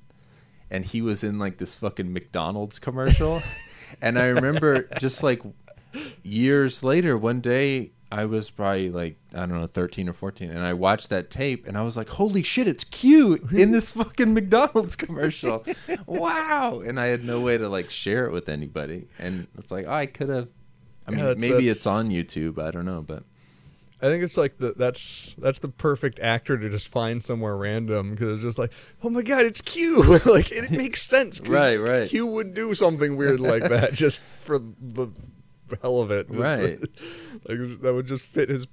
and he was in like this fucking McDonald's commercial. and I remember just like years later, one day I was probably like I don't know, thirteen or fourteen, and I watched that tape, and I was like, "Holy shit, it's Q in this fucking McDonald's commercial!" wow! And I had no way to like share it with anybody, and it's like, oh, I could have. I Yeah, mean, that's- maybe that's- it's on YouTube. I don't know, but I think it's like the, that's that's the perfect actor to just find somewhere random because it's just like, oh my god, it's Q. like it, makes sense, Right, right. Q would do something weird like that just for the hell of it. Right. like that would just fit his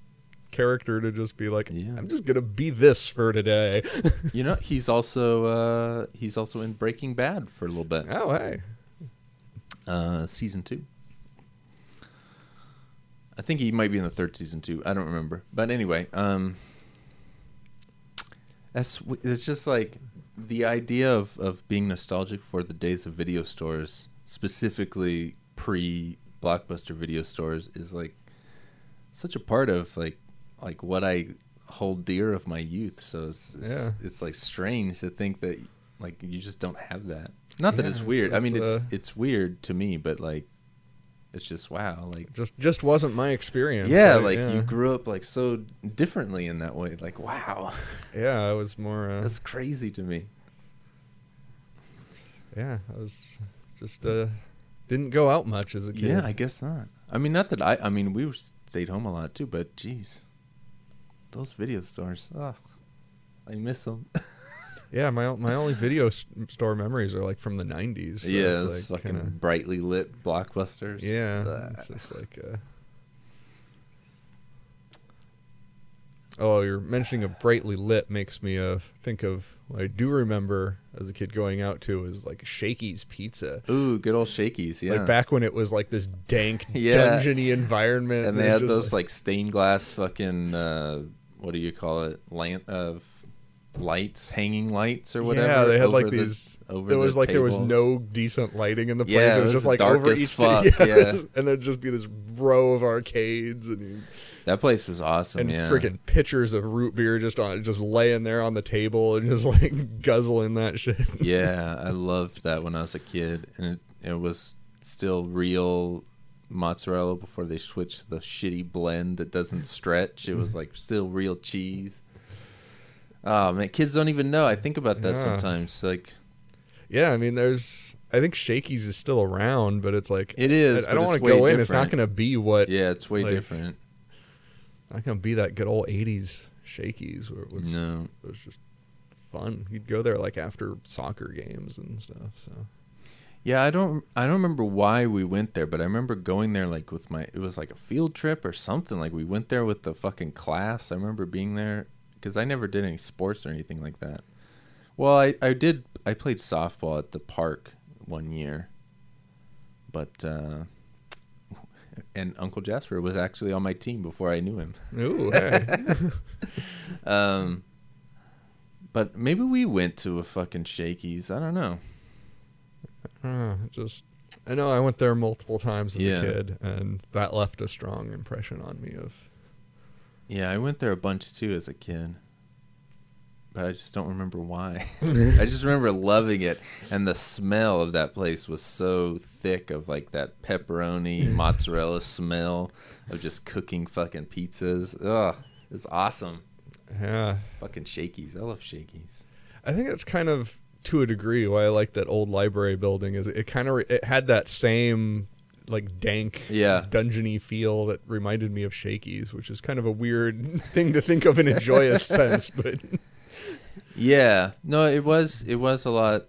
character to just be like, Yeah. I'm just gonna be this for today. you know, he's also uh he's also in Breaking Bad for a little bit, oh hey, uh, season two. I think he might be in the third season too. I don't remember, but anyway, um, that's it's just like the idea of of being nostalgic for the days of video stores, specifically pre blockbuster video stores, is like such a part of like like what I hold dear of my youth. So it's it's, Yeah. it's like strange to think that like you just don't have that. Not that Yeah, it's it's- weird. I mean, it's, it's uh, it's weird to me, but like it's just wow. Like just just wasn't my experience. yeah, I- like yeah. you grew up like so differently in that way. Like wow, yeah, I was more. Uh, that's crazy to me. yeah, I was just uh, didn't go out much as a kid. Yeah, I guess not. I mean, not that I. I mean, we stayed home a lot too, but geez, those video stores. Ugh, I miss them. Yeah, my my only video store memories are like from the '90s. so yeah, it's, like, fucking kinda- brightly lit blockbusters. yeah, it's just like. Uh... Oh, you're mentioning a brightly lit makes me uh, think of what I do remember as a kid going out to is like Shakey's Pizza. Ooh, good old Shakey's. Yeah. Like back when it was like this dank, Yeah. dungeony environment, and they had those like stained glass fucking uh, what do you call it? Lamp of lights, hanging lights or whatever. Yeah, they had like the- these. over it was the like there was no decent lighting in the place. Yeah, it it was was just like over each. fuck, yeah, yeah. and there'd just be this row of arcades and you, That place was awesome. and yeah. freaking pitchers of root beer just on just laying there on the table and just like guzzling that shit. yeah, I loved that when I was a kid, and it, it was still real mozzarella before they switched to the shitty blend that doesn't stretch. It was like still real cheese. Oh man, kids don't even know. I think about that Yeah. sometimes. Like yeah, I mean, there's. I think Shakey's is still around, but it's like it is. I, I don't want to go in. It's not going to be what. Yeah, it's way like, different. Not to be that good old '80s Shakey's where it was. No. It was just fun. You'd go there like after soccer games and stuff. So Yeah, I don't I don't remember why we went there, but I remember going there like with my it was like a field trip or something. Like we went there with the fucking class. I remember being there cuz I never did any sports or anything like that. Well, I I did I played softball at the park one year. But uh and Uncle Jasper was actually on my team before I knew him. ooh, hey. Um but maybe we went to a fucking Shakey's. I don't know. Uh, just I know I went there multiple times as Yeah. a kid, and that left a strong impression on me of. Yeah, I went there a bunch too as a kid. But I just don't remember why. I just remember loving it and the smell of that place was so thick of like that pepperoni mozzarella smell of just cooking fucking pizzas. Ugh, it's awesome. Yeah, Fucking Shakey's. I love Shakey's. I think it's kind of to a degree why I like that old library building. Is it kind of it had that same like dank, Yeah. dungeony feel that reminded me of Shakey's, which is kind of a weird thing to think of in a joyous sense, but Yeah. No, it was it was a lot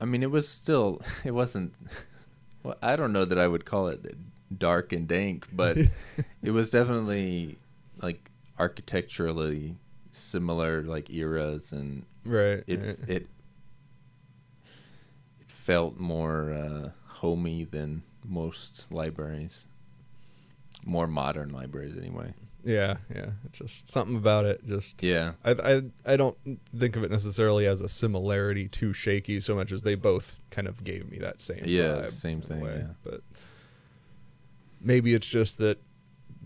I mean it was still it wasn't well, I don't know that I would call it dark and dank, but it was definitely like architecturally similar like eras and right, it right. it it felt more uh homey than most libraries. More modern libraries anyway. Yeah, yeah, it's just something about it. Just Yeah. I, I I don't think of it necessarily as a similarity to Shakey so much as they both kind of gave me that same Yeah, same thing, way. yeah. But maybe it's just that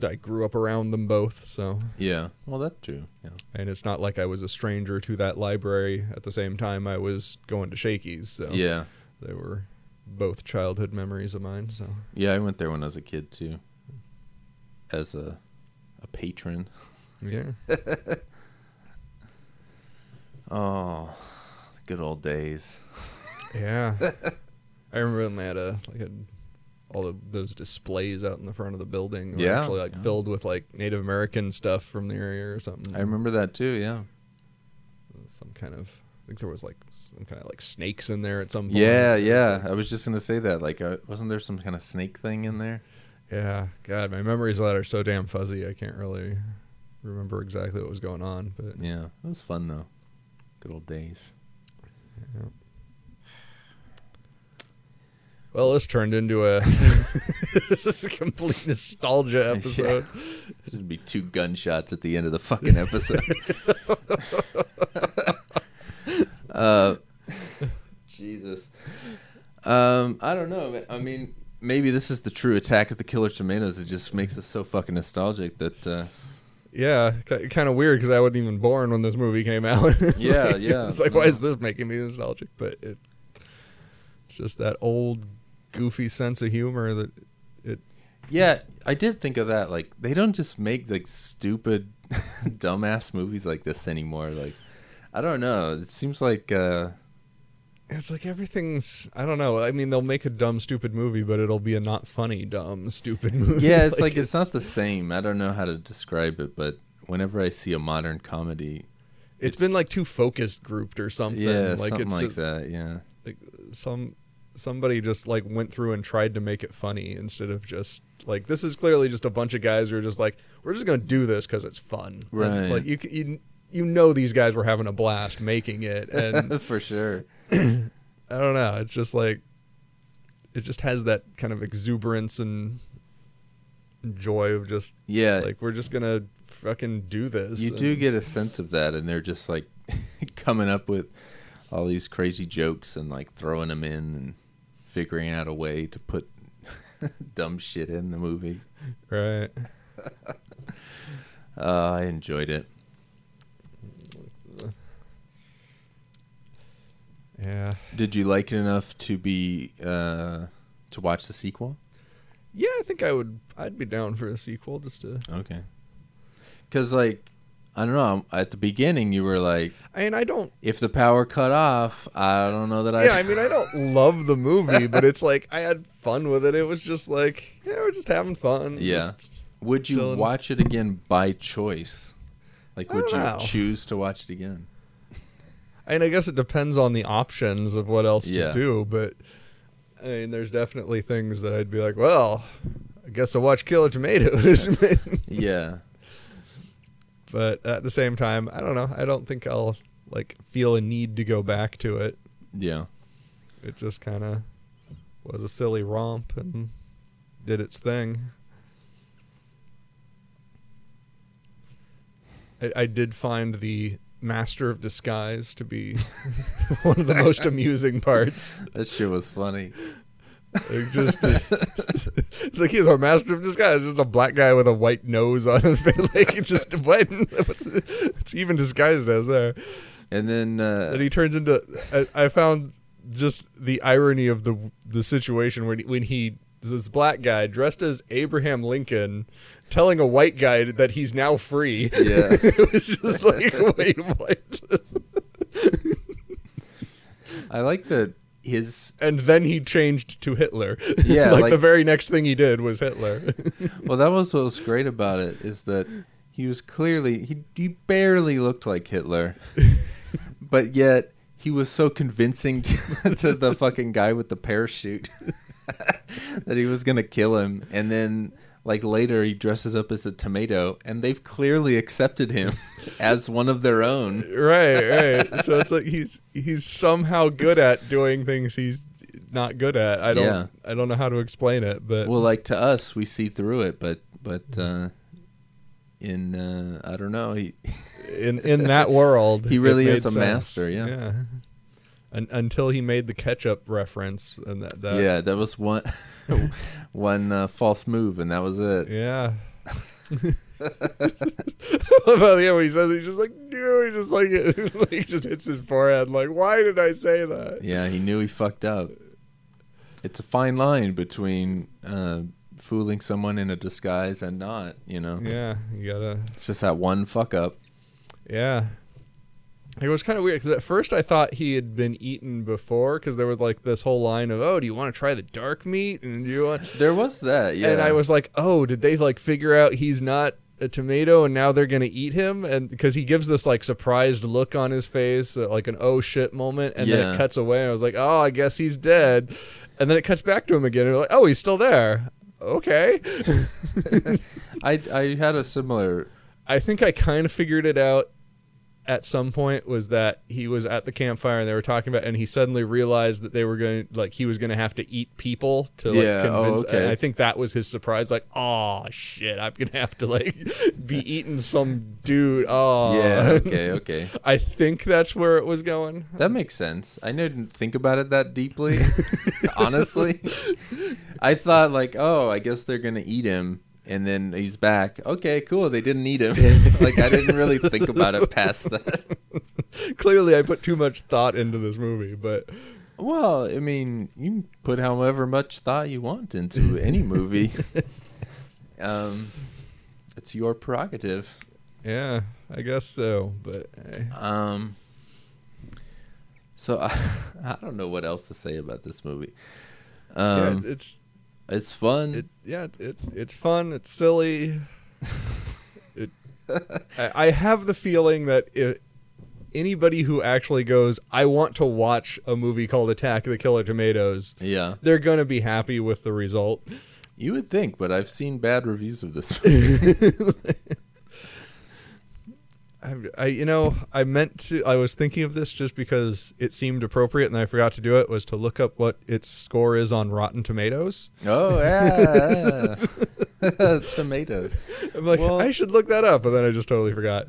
I grew up around them both, so Yeah. Well that's true. Yeah. and it's not like I was a stranger to that library at the same time I was going to Shakey's. So Yeah. they were both childhood memories of mine. So Yeah, I went there when I was a kid too. As a patron. yeah, Oh, good old days. yeah. I remember when they had a like a all of those displays out in the front of the building. Yeah, actually like yeah. filled with like Native American stuff from the area or something. I remember that too. Yeah. some kind of. I think there was like some kind of like snakes in there at some point. Yeah, yeah. I was just gonna say that. Like, uh, wasn't there some kind of snake thing in there? Yeah. God, my memories of that are so damn fuzzy. I can't really remember exactly what was going on. But Yeah, it was fun though. Good old days. well, this turned into a complete nostalgia episode. There's gonna be two gunshots at the end of the fucking episode. uh, Jesus. Um, I don't know. I mean, maybe this is the true Attack of the Killer Tomatoes. It just makes us so fucking nostalgic that. Uh, Yeah, kind of weird because I wasn't even born when this movie came out. Yeah, Like, yeah, It's like, why is this making me nostalgic? But it, it's just that old, goofy sense of humor that it. Yeah, I did think of that. Like, they don't just make like stupid, dumbass movies like this anymore. Like, I don't know. It seems like, uh, It's like everything's. I don't know. I mean, they'll make a dumb, stupid movie, but it'll be a not funny, dumb, stupid movie. yeah, it's like, it's, not the same. I don't know how to describe it, but whenever I see a modern comedy, it's been like too focused grouped or something. yeah, like something it's like just, that. Yeah, Like some somebody just like went through and tried to make it funny instead of just like this is clearly just a bunch of guys who are just like we're just gonna do this because it's fun. And, Right. like you, you you know these guys were having a blast making it, and for sure. I don't know. It's just like it just has that kind of exuberance and joy of just Yeah, like we're just gonna fucking do this. you do get a sense of that, and they're just like coming up with all these crazy jokes and like throwing them in and figuring out a way to put dumb shit in the movie. right. Uh, I enjoyed it. Yeah. Did you like it enough to be uh, to watch the sequel? Yeah, I think I would. I'd be down for a sequel just to. Okay. Because like I don't know. At the beginning, you were like, I mean, I don't. if the power cut off, I don't know that I. Yeah, I mean, I don't love the movie, but it's like I had fun with it. It was just like, yeah, we're just having fun. Yeah. Would you Chilling. watch it again by choice? Like, would you know. choose to watch it again? I mean, I guess it depends on the options of what else Yeah. to do, but I mean, there's definitely things that I'd be like, well, I guess I'll watch Killer Tomatoes. Yeah. but at the same time, I don't know. I don't think I'll like feel a need to go back to it. Yeah. It just kind of was a silly romp and did its thing. I, I did find the Master of Disguise to be one of the most amusing parts. That shit was funny. Like just, it's like he's our Master of Disguise, just a black guy with a white nose on his face. Like it's just what? What's it's even disguised as there? And then uh, that he turns into. I, I found just the irony of the the situation when when he this black guy dressed as Abraham Lincoln telling a white guy that he's now free. Yeah. it was just like wait what? I like that his and then he changed to Hitler. Yeah, like, like- the very next thing he did was Hitler. well that was what was great about it is that he was clearly he he barely looked like Hitler. but yet he was so convincing to, to the fucking guy with the parachute that he was going to kill him and then like later he dresses up as a tomato and they've clearly accepted him as one of their own. right, right. So it's like he's he's somehow good at doing things he's not good at. I don't Yeah. I don't know how to explain it, but Well, like to us, we see through it, but but uh, in uh, I don't know. He in in that world, He really is a sense. master, yeah. yeah. Un until he made the ketchup reference, and that, that yeah, that was one one uh, false move, and that was it. yeah. Love how yeah, when he says it, he's just like, dude, he just like it, like, he just hits his forehead. Like, why did I say that? Yeah, he knew he fucked up. It's a fine line between uh, fooling someone in a disguise and not. You know, Yeah, you gotta. it's just that one fuck up. Yeah. It was kind of weird because at first I thought he had been eaten before because there was like this whole line of, "Oh, do you want to try the dark meat?" And do you want? There was that. Yeah, And I was like, "Oh, did they like figure out he's not a tomato and now they're gonna eat him?" And because he gives this like surprised look on his face, uh, like an "oh shit" moment, and then it cuts away, and I was like, "Oh, I guess he's dead." And then it cuts back to him again, and like, "Oh, he's still there." Okay. I I had a similar. I think I kind of figured it out at some point was that he was at the campfire and they were talking about and he suddenly realized that they were going like he was going to have to eat people to like Yeah, oh, convince okay. and I think that was his surprise like oh shit I'm going to have to like be eating some dude oh Yeah. Okay. Okay. I think that's where it was going That makes sense. I didn't think about it that deeply. Honestly, I thought like, oh, I guess they're gonna eat him, and then he's back. Okay, cool. They didn't need him. like I didn't really think about it past that. clearly I put too much thought into this movie but Well, I mean, you can put however much thought you want into any movie. um, it's your prerogative. yeah I guess so but eh. Um, so I, I don't know what else to say about this movie. Um, yeah, it's it's fun. it yeah it, it it's fun it's silly it I, I have the feeling that if anybody who actually goes i want to watch a movie called attack of the killer tomatoes yeah, they're gonna be happy with the result you would think, but I've seen bad reviews of this movie. I, I you know i meant to i was thinking of this just because it seemed appropriate and i forgot to do it was to look up what its score is on rotten tomatoes oh yeah, yeah. tomatoes. i'm like Well- i should look that up and then i just totally forgot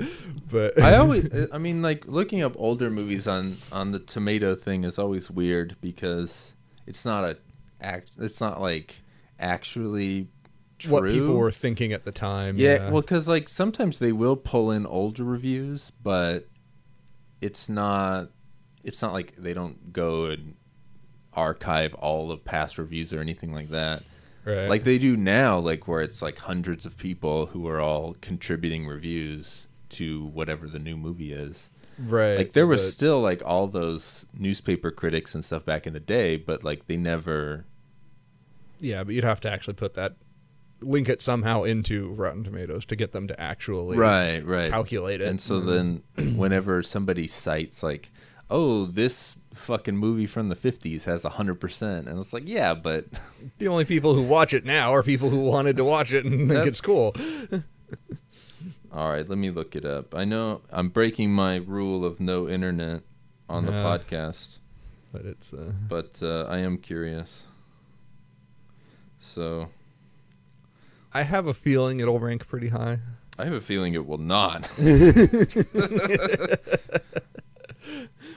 but I always, I mean, like looking up older movies on on the tomato thing is always weird because it's not a act. It's not like actually true. what people were thinking at the time Yeah, well, because like sometimes they will pull in older reviews, but it's not. It's not like they don't go and archive all of past reviews or anything like that. right Like they do now, like where it's like hundreds of people who are all contributing reviews to whatever the new movie is. right Like there was but- still like all those newspaper critics and stuff back in the day, but like they never. Yeah, but you'd have to actually put that link it somehow into Rotten Tomatoes to get them to actually Right, right. calculate it. And so Mhm. then, whenever somebody cites like, oh, this fucking movie from the 50s has 100%. And it's like, yeah, but The only people who watch it now are people who wanted to watch it and think it's cool. all right, let me look it up. I know I'm breaking my rule of no internet on the Yeah. podcast, But it's uh, but uh, I am curious. So, I have a feeling it'll rank pretty high. I have a feeling it will not.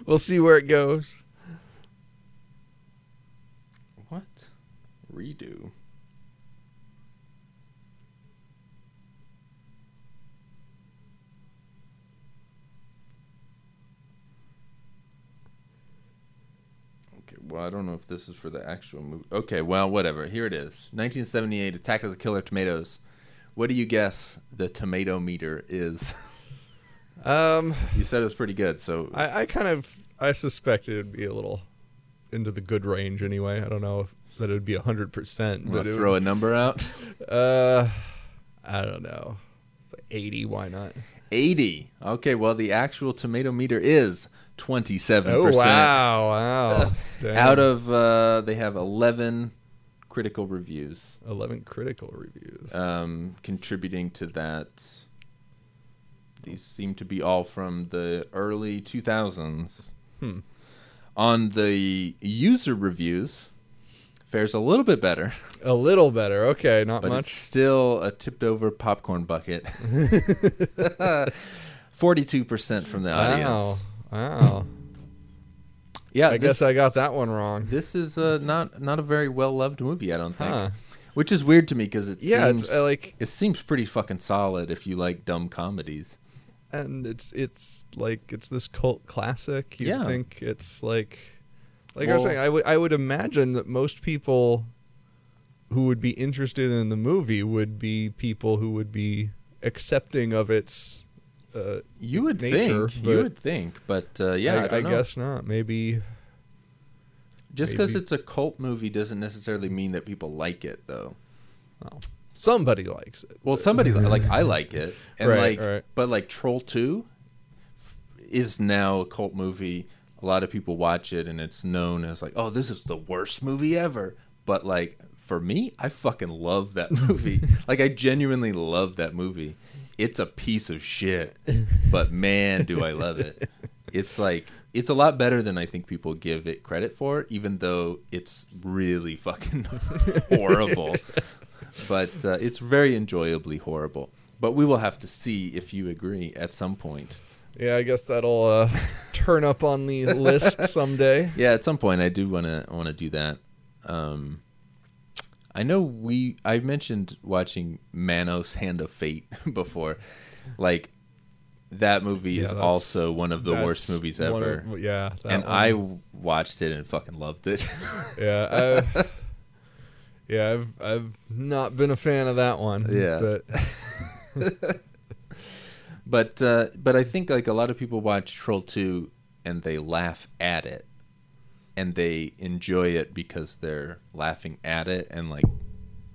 We'll see where it goes. what? Redo. Okay, well, I don't know if this is for the actual movie. Okay, well, whatever. Here it is 1978 Attack of the Killer Tomatoes. What do you guess the tomato meter is? Um, you said it was pretty good, so I, I kind of I suspected it'd be a little into the good range anyway. I don't know if that it'd be hundred percent, but throw would- a number out. Uh, I don't know. It's like eighty. Why not? 80. Okay, well, the actual tomato meter is 27%. Oh wow! Wow! Damn. Out of, uh, they have 11 critical reviews eleven critical reviews. um, contributing to that. These seem to be all from the early 2000s. Hmm. On the user reviews, fares a little bit better, a little better. Okay, not but much. it's still a tipped over popcorn bucket. 42% from the audience. Wow! Wow! Yeah, I this, guess I got that one wrong. this is uh, not not a very well loved movie. I don't think, Huh. which is weird to me because it Yeah, seems uh, like- it seems pretty fucking solid if you like dumb comedies. and it's it's like it's this cult classic. You Yeah. think it's like like I was saying, I would I would imagine that most people who would be interested in the movie would be people who would be accepting of its. Uh, You would nature, think, you would think, but uh, yeah, I, I, know. guess not. Maybe just because it's a cult movie doesn't necessarily mean that people like it, though. well, somebody likes it. Well, somebody li- like I like it, and Right, like, right. but like Troll Two is now a cult movie. A lot of people watch it, and it's known as like, oh, this is the worst movie ever. But like for me, I fucking love that movie. like I genuinely love that movie. It's a piece of shit, but man, do I love it. It's like it's a lot better than I think people give it credit for, even though it's really fucking horrible. But uh, it's very enjoyably horrible. But we will have to see if you agree at some point. Yeah, I guess that'll uh, turn up on the list someday. Yeah, at some point I do want to want to do that. Um, I know we I mentioned watching Manos Hand of Fate before. Like that movie Yeah, is also one of the worst movies ever. of- yeah, and one. I watched it and fucking loved it. Yeah, I, yeah, I've I've not been a fan of that one. Yeah. but But uh, but I think like a lot of people watch Troll Two and they laugh at it, and they enjoy it because they're laughing at it and like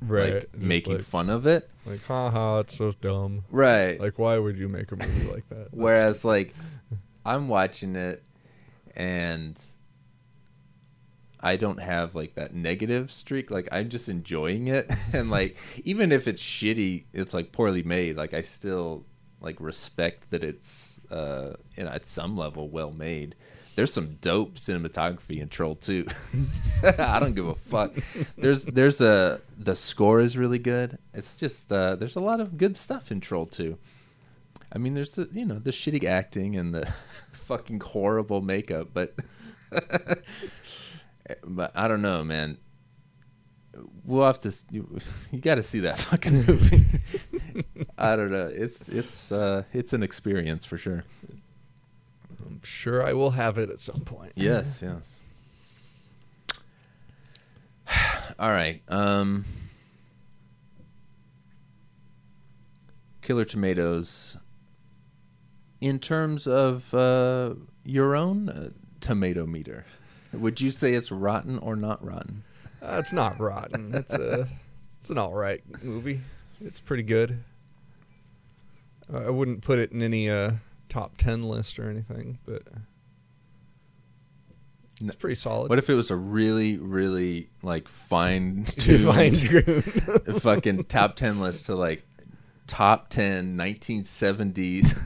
right, like making like, fun of it. like, haha, it's so dumb. Right. Like, why would you make a movie like that? That's- Whereas like I'm watching it and I don't have like that negative streak. Like I'm just enjoying it and like even if it's shitty, it's like poorly made, like I still like respect that it's uh you know at some level well made. There's some dope cinematography in Troll 2. I don't give a fuck. There's there's a the score is really good. It's just uh there's a lot of good stuff in Troll 2. I mean, there's the you know the shitty acting and the fucking horrible makeup, but but I don't know, man. We'll have to. You, you got to see that fucking movie. I don't know. It's it's uh it's an experience for sure. I'm sure I will have it at some point. Yes, yes. All right. Um Killer Tomatoes in terms of uh your own uh, tomato meter. Would you say it's rotten or not rotten? Uh, it's not rotten. It's a it's an all right movie. It's pretty good. Uh, I wouldn't put it in any uh, top ten list or anything, but It's pretty solid. What if it was a really, really like fine tuned Fine-tuned. fucking top ten list to like top 10 1970s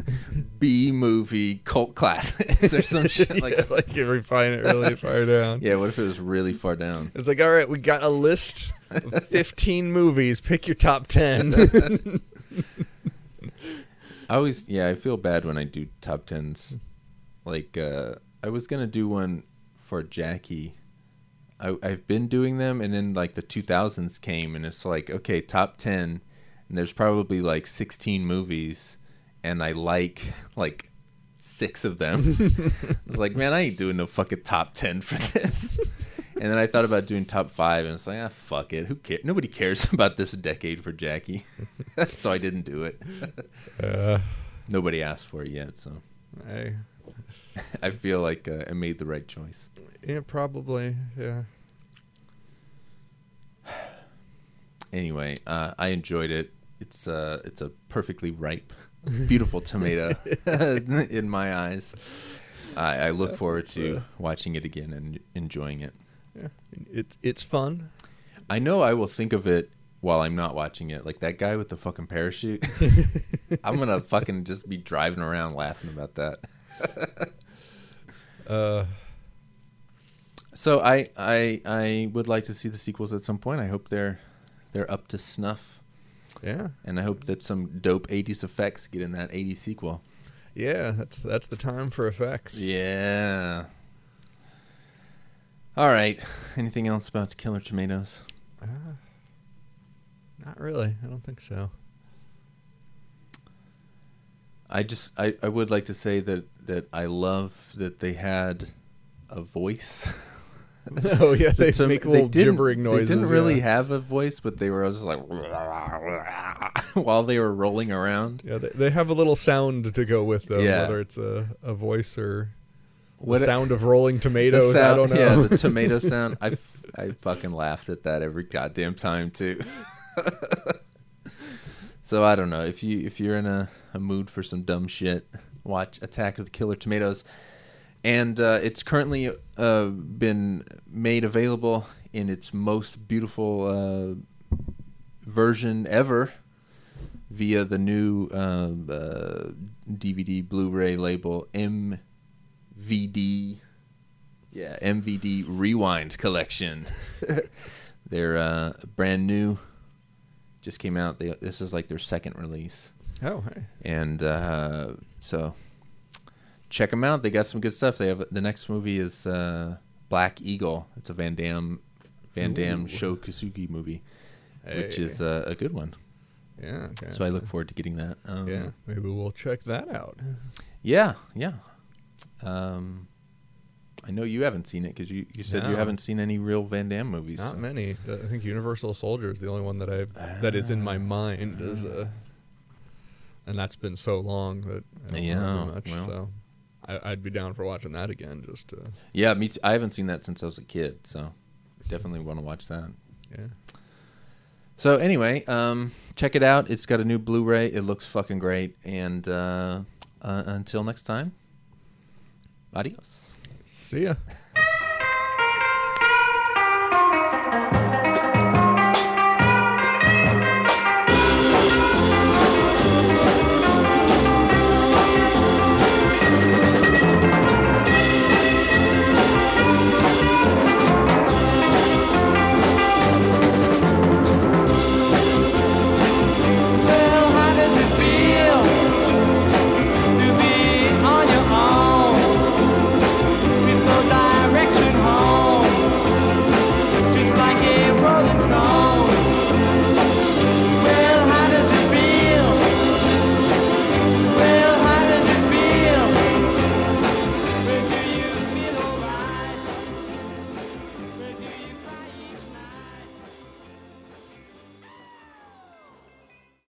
B movie cult classics or some shit like yeah, like you refine it really far down. Yeah, what if it was really far down? It's like, all right, we got a list of 15 movies. Pick your top 10. I always yeah, I feel bad when I do top tens. Like uh I was gonna do one for Jackie. I I've been doing them and then like the two thousands came and it's like, okay, top ten and there's probably like sixteen movies and I like like six of them. I was like, man, I ain't doing no fucking top ten for this. And then I thought about doing top five, and it's like, ah, fuck it. Who cares? Nobody cares about this decade for Jackie, so I didn't do it. uh, Nobody asked for it yet, so I, I feel like uh, I made the right choice. yeah, probably. Yeah. Anyway, uh, I enjoyed it. It's uh, it's a perfectly ripe, beautiful tomato in my eyes. I, I look forward to watching it again and enjoying it. Yeah. It's it's fun. I know I will think of it while I'm not watching it. Like that guy with the fucking parachute. I'm gonna fucking just be driving around laughing about that. Uh, So I I I would like to see the sequels at some point. I hope they're they're up to snuff, yeah. and I hope that some dope '80s effects get in that '80s sequel. Yeah, that's that's the time for effects. Yeah. All right. Anything else about Killer Tomatoes? Uh, not really. I don't think so. I just I, I would like to say that that I love that they had a voice. oh yeah, they To- make little didn't- gibbering noises. They didn't really yeah. have a voice, but they were just like while they were rolling around. Yeah, they, they have a little sound to go with them, Yeah. whether it's a, a voice or What the a- sound of rolling The tomatoes. I don't know. Yeah, the tomato sound. I, f- I fucking laughed at that every goddamn time too. so I don't know if you if you're in a, a mood for some dumb shit, watch Attack of the Killer Tomatoes, and uh, it's currently uh, been made available in its most beautiful uh, version ever via the new uh, uh, DVD Blu-ray label MVD. Yeah, MVD Rewind Collection. They're uh, brand new. Just came out. They, this is like their second release, oh, hey. and uh, so check them out. They got some good stuff. They have the next movie is uh, Black Eagle. It's a Van Damme Van Damme Ooh. Movie, which is uh, a good one. yeah. Okay. So I look forward to getting that. Um, yeah, maybe we'll check that out. Yeah, yeah. Um, I know you haven't seen it because you, you said you haven't seen any real Van Damme movies. Not so- many. I think Universal Soldier is the only one that I that is in my mind as a, and that's been so long that I don't Yeah, remember much. well. So I, I'd be down for watching that again. Just to, Yeah, me. Too. I haven't seen that since I was a kid, so definitely want to watch that. yeah. So anyway, um, check it out. It's got a new Blu-ray. It looks fucking great. And uh, uh, until next time, adios. See ya.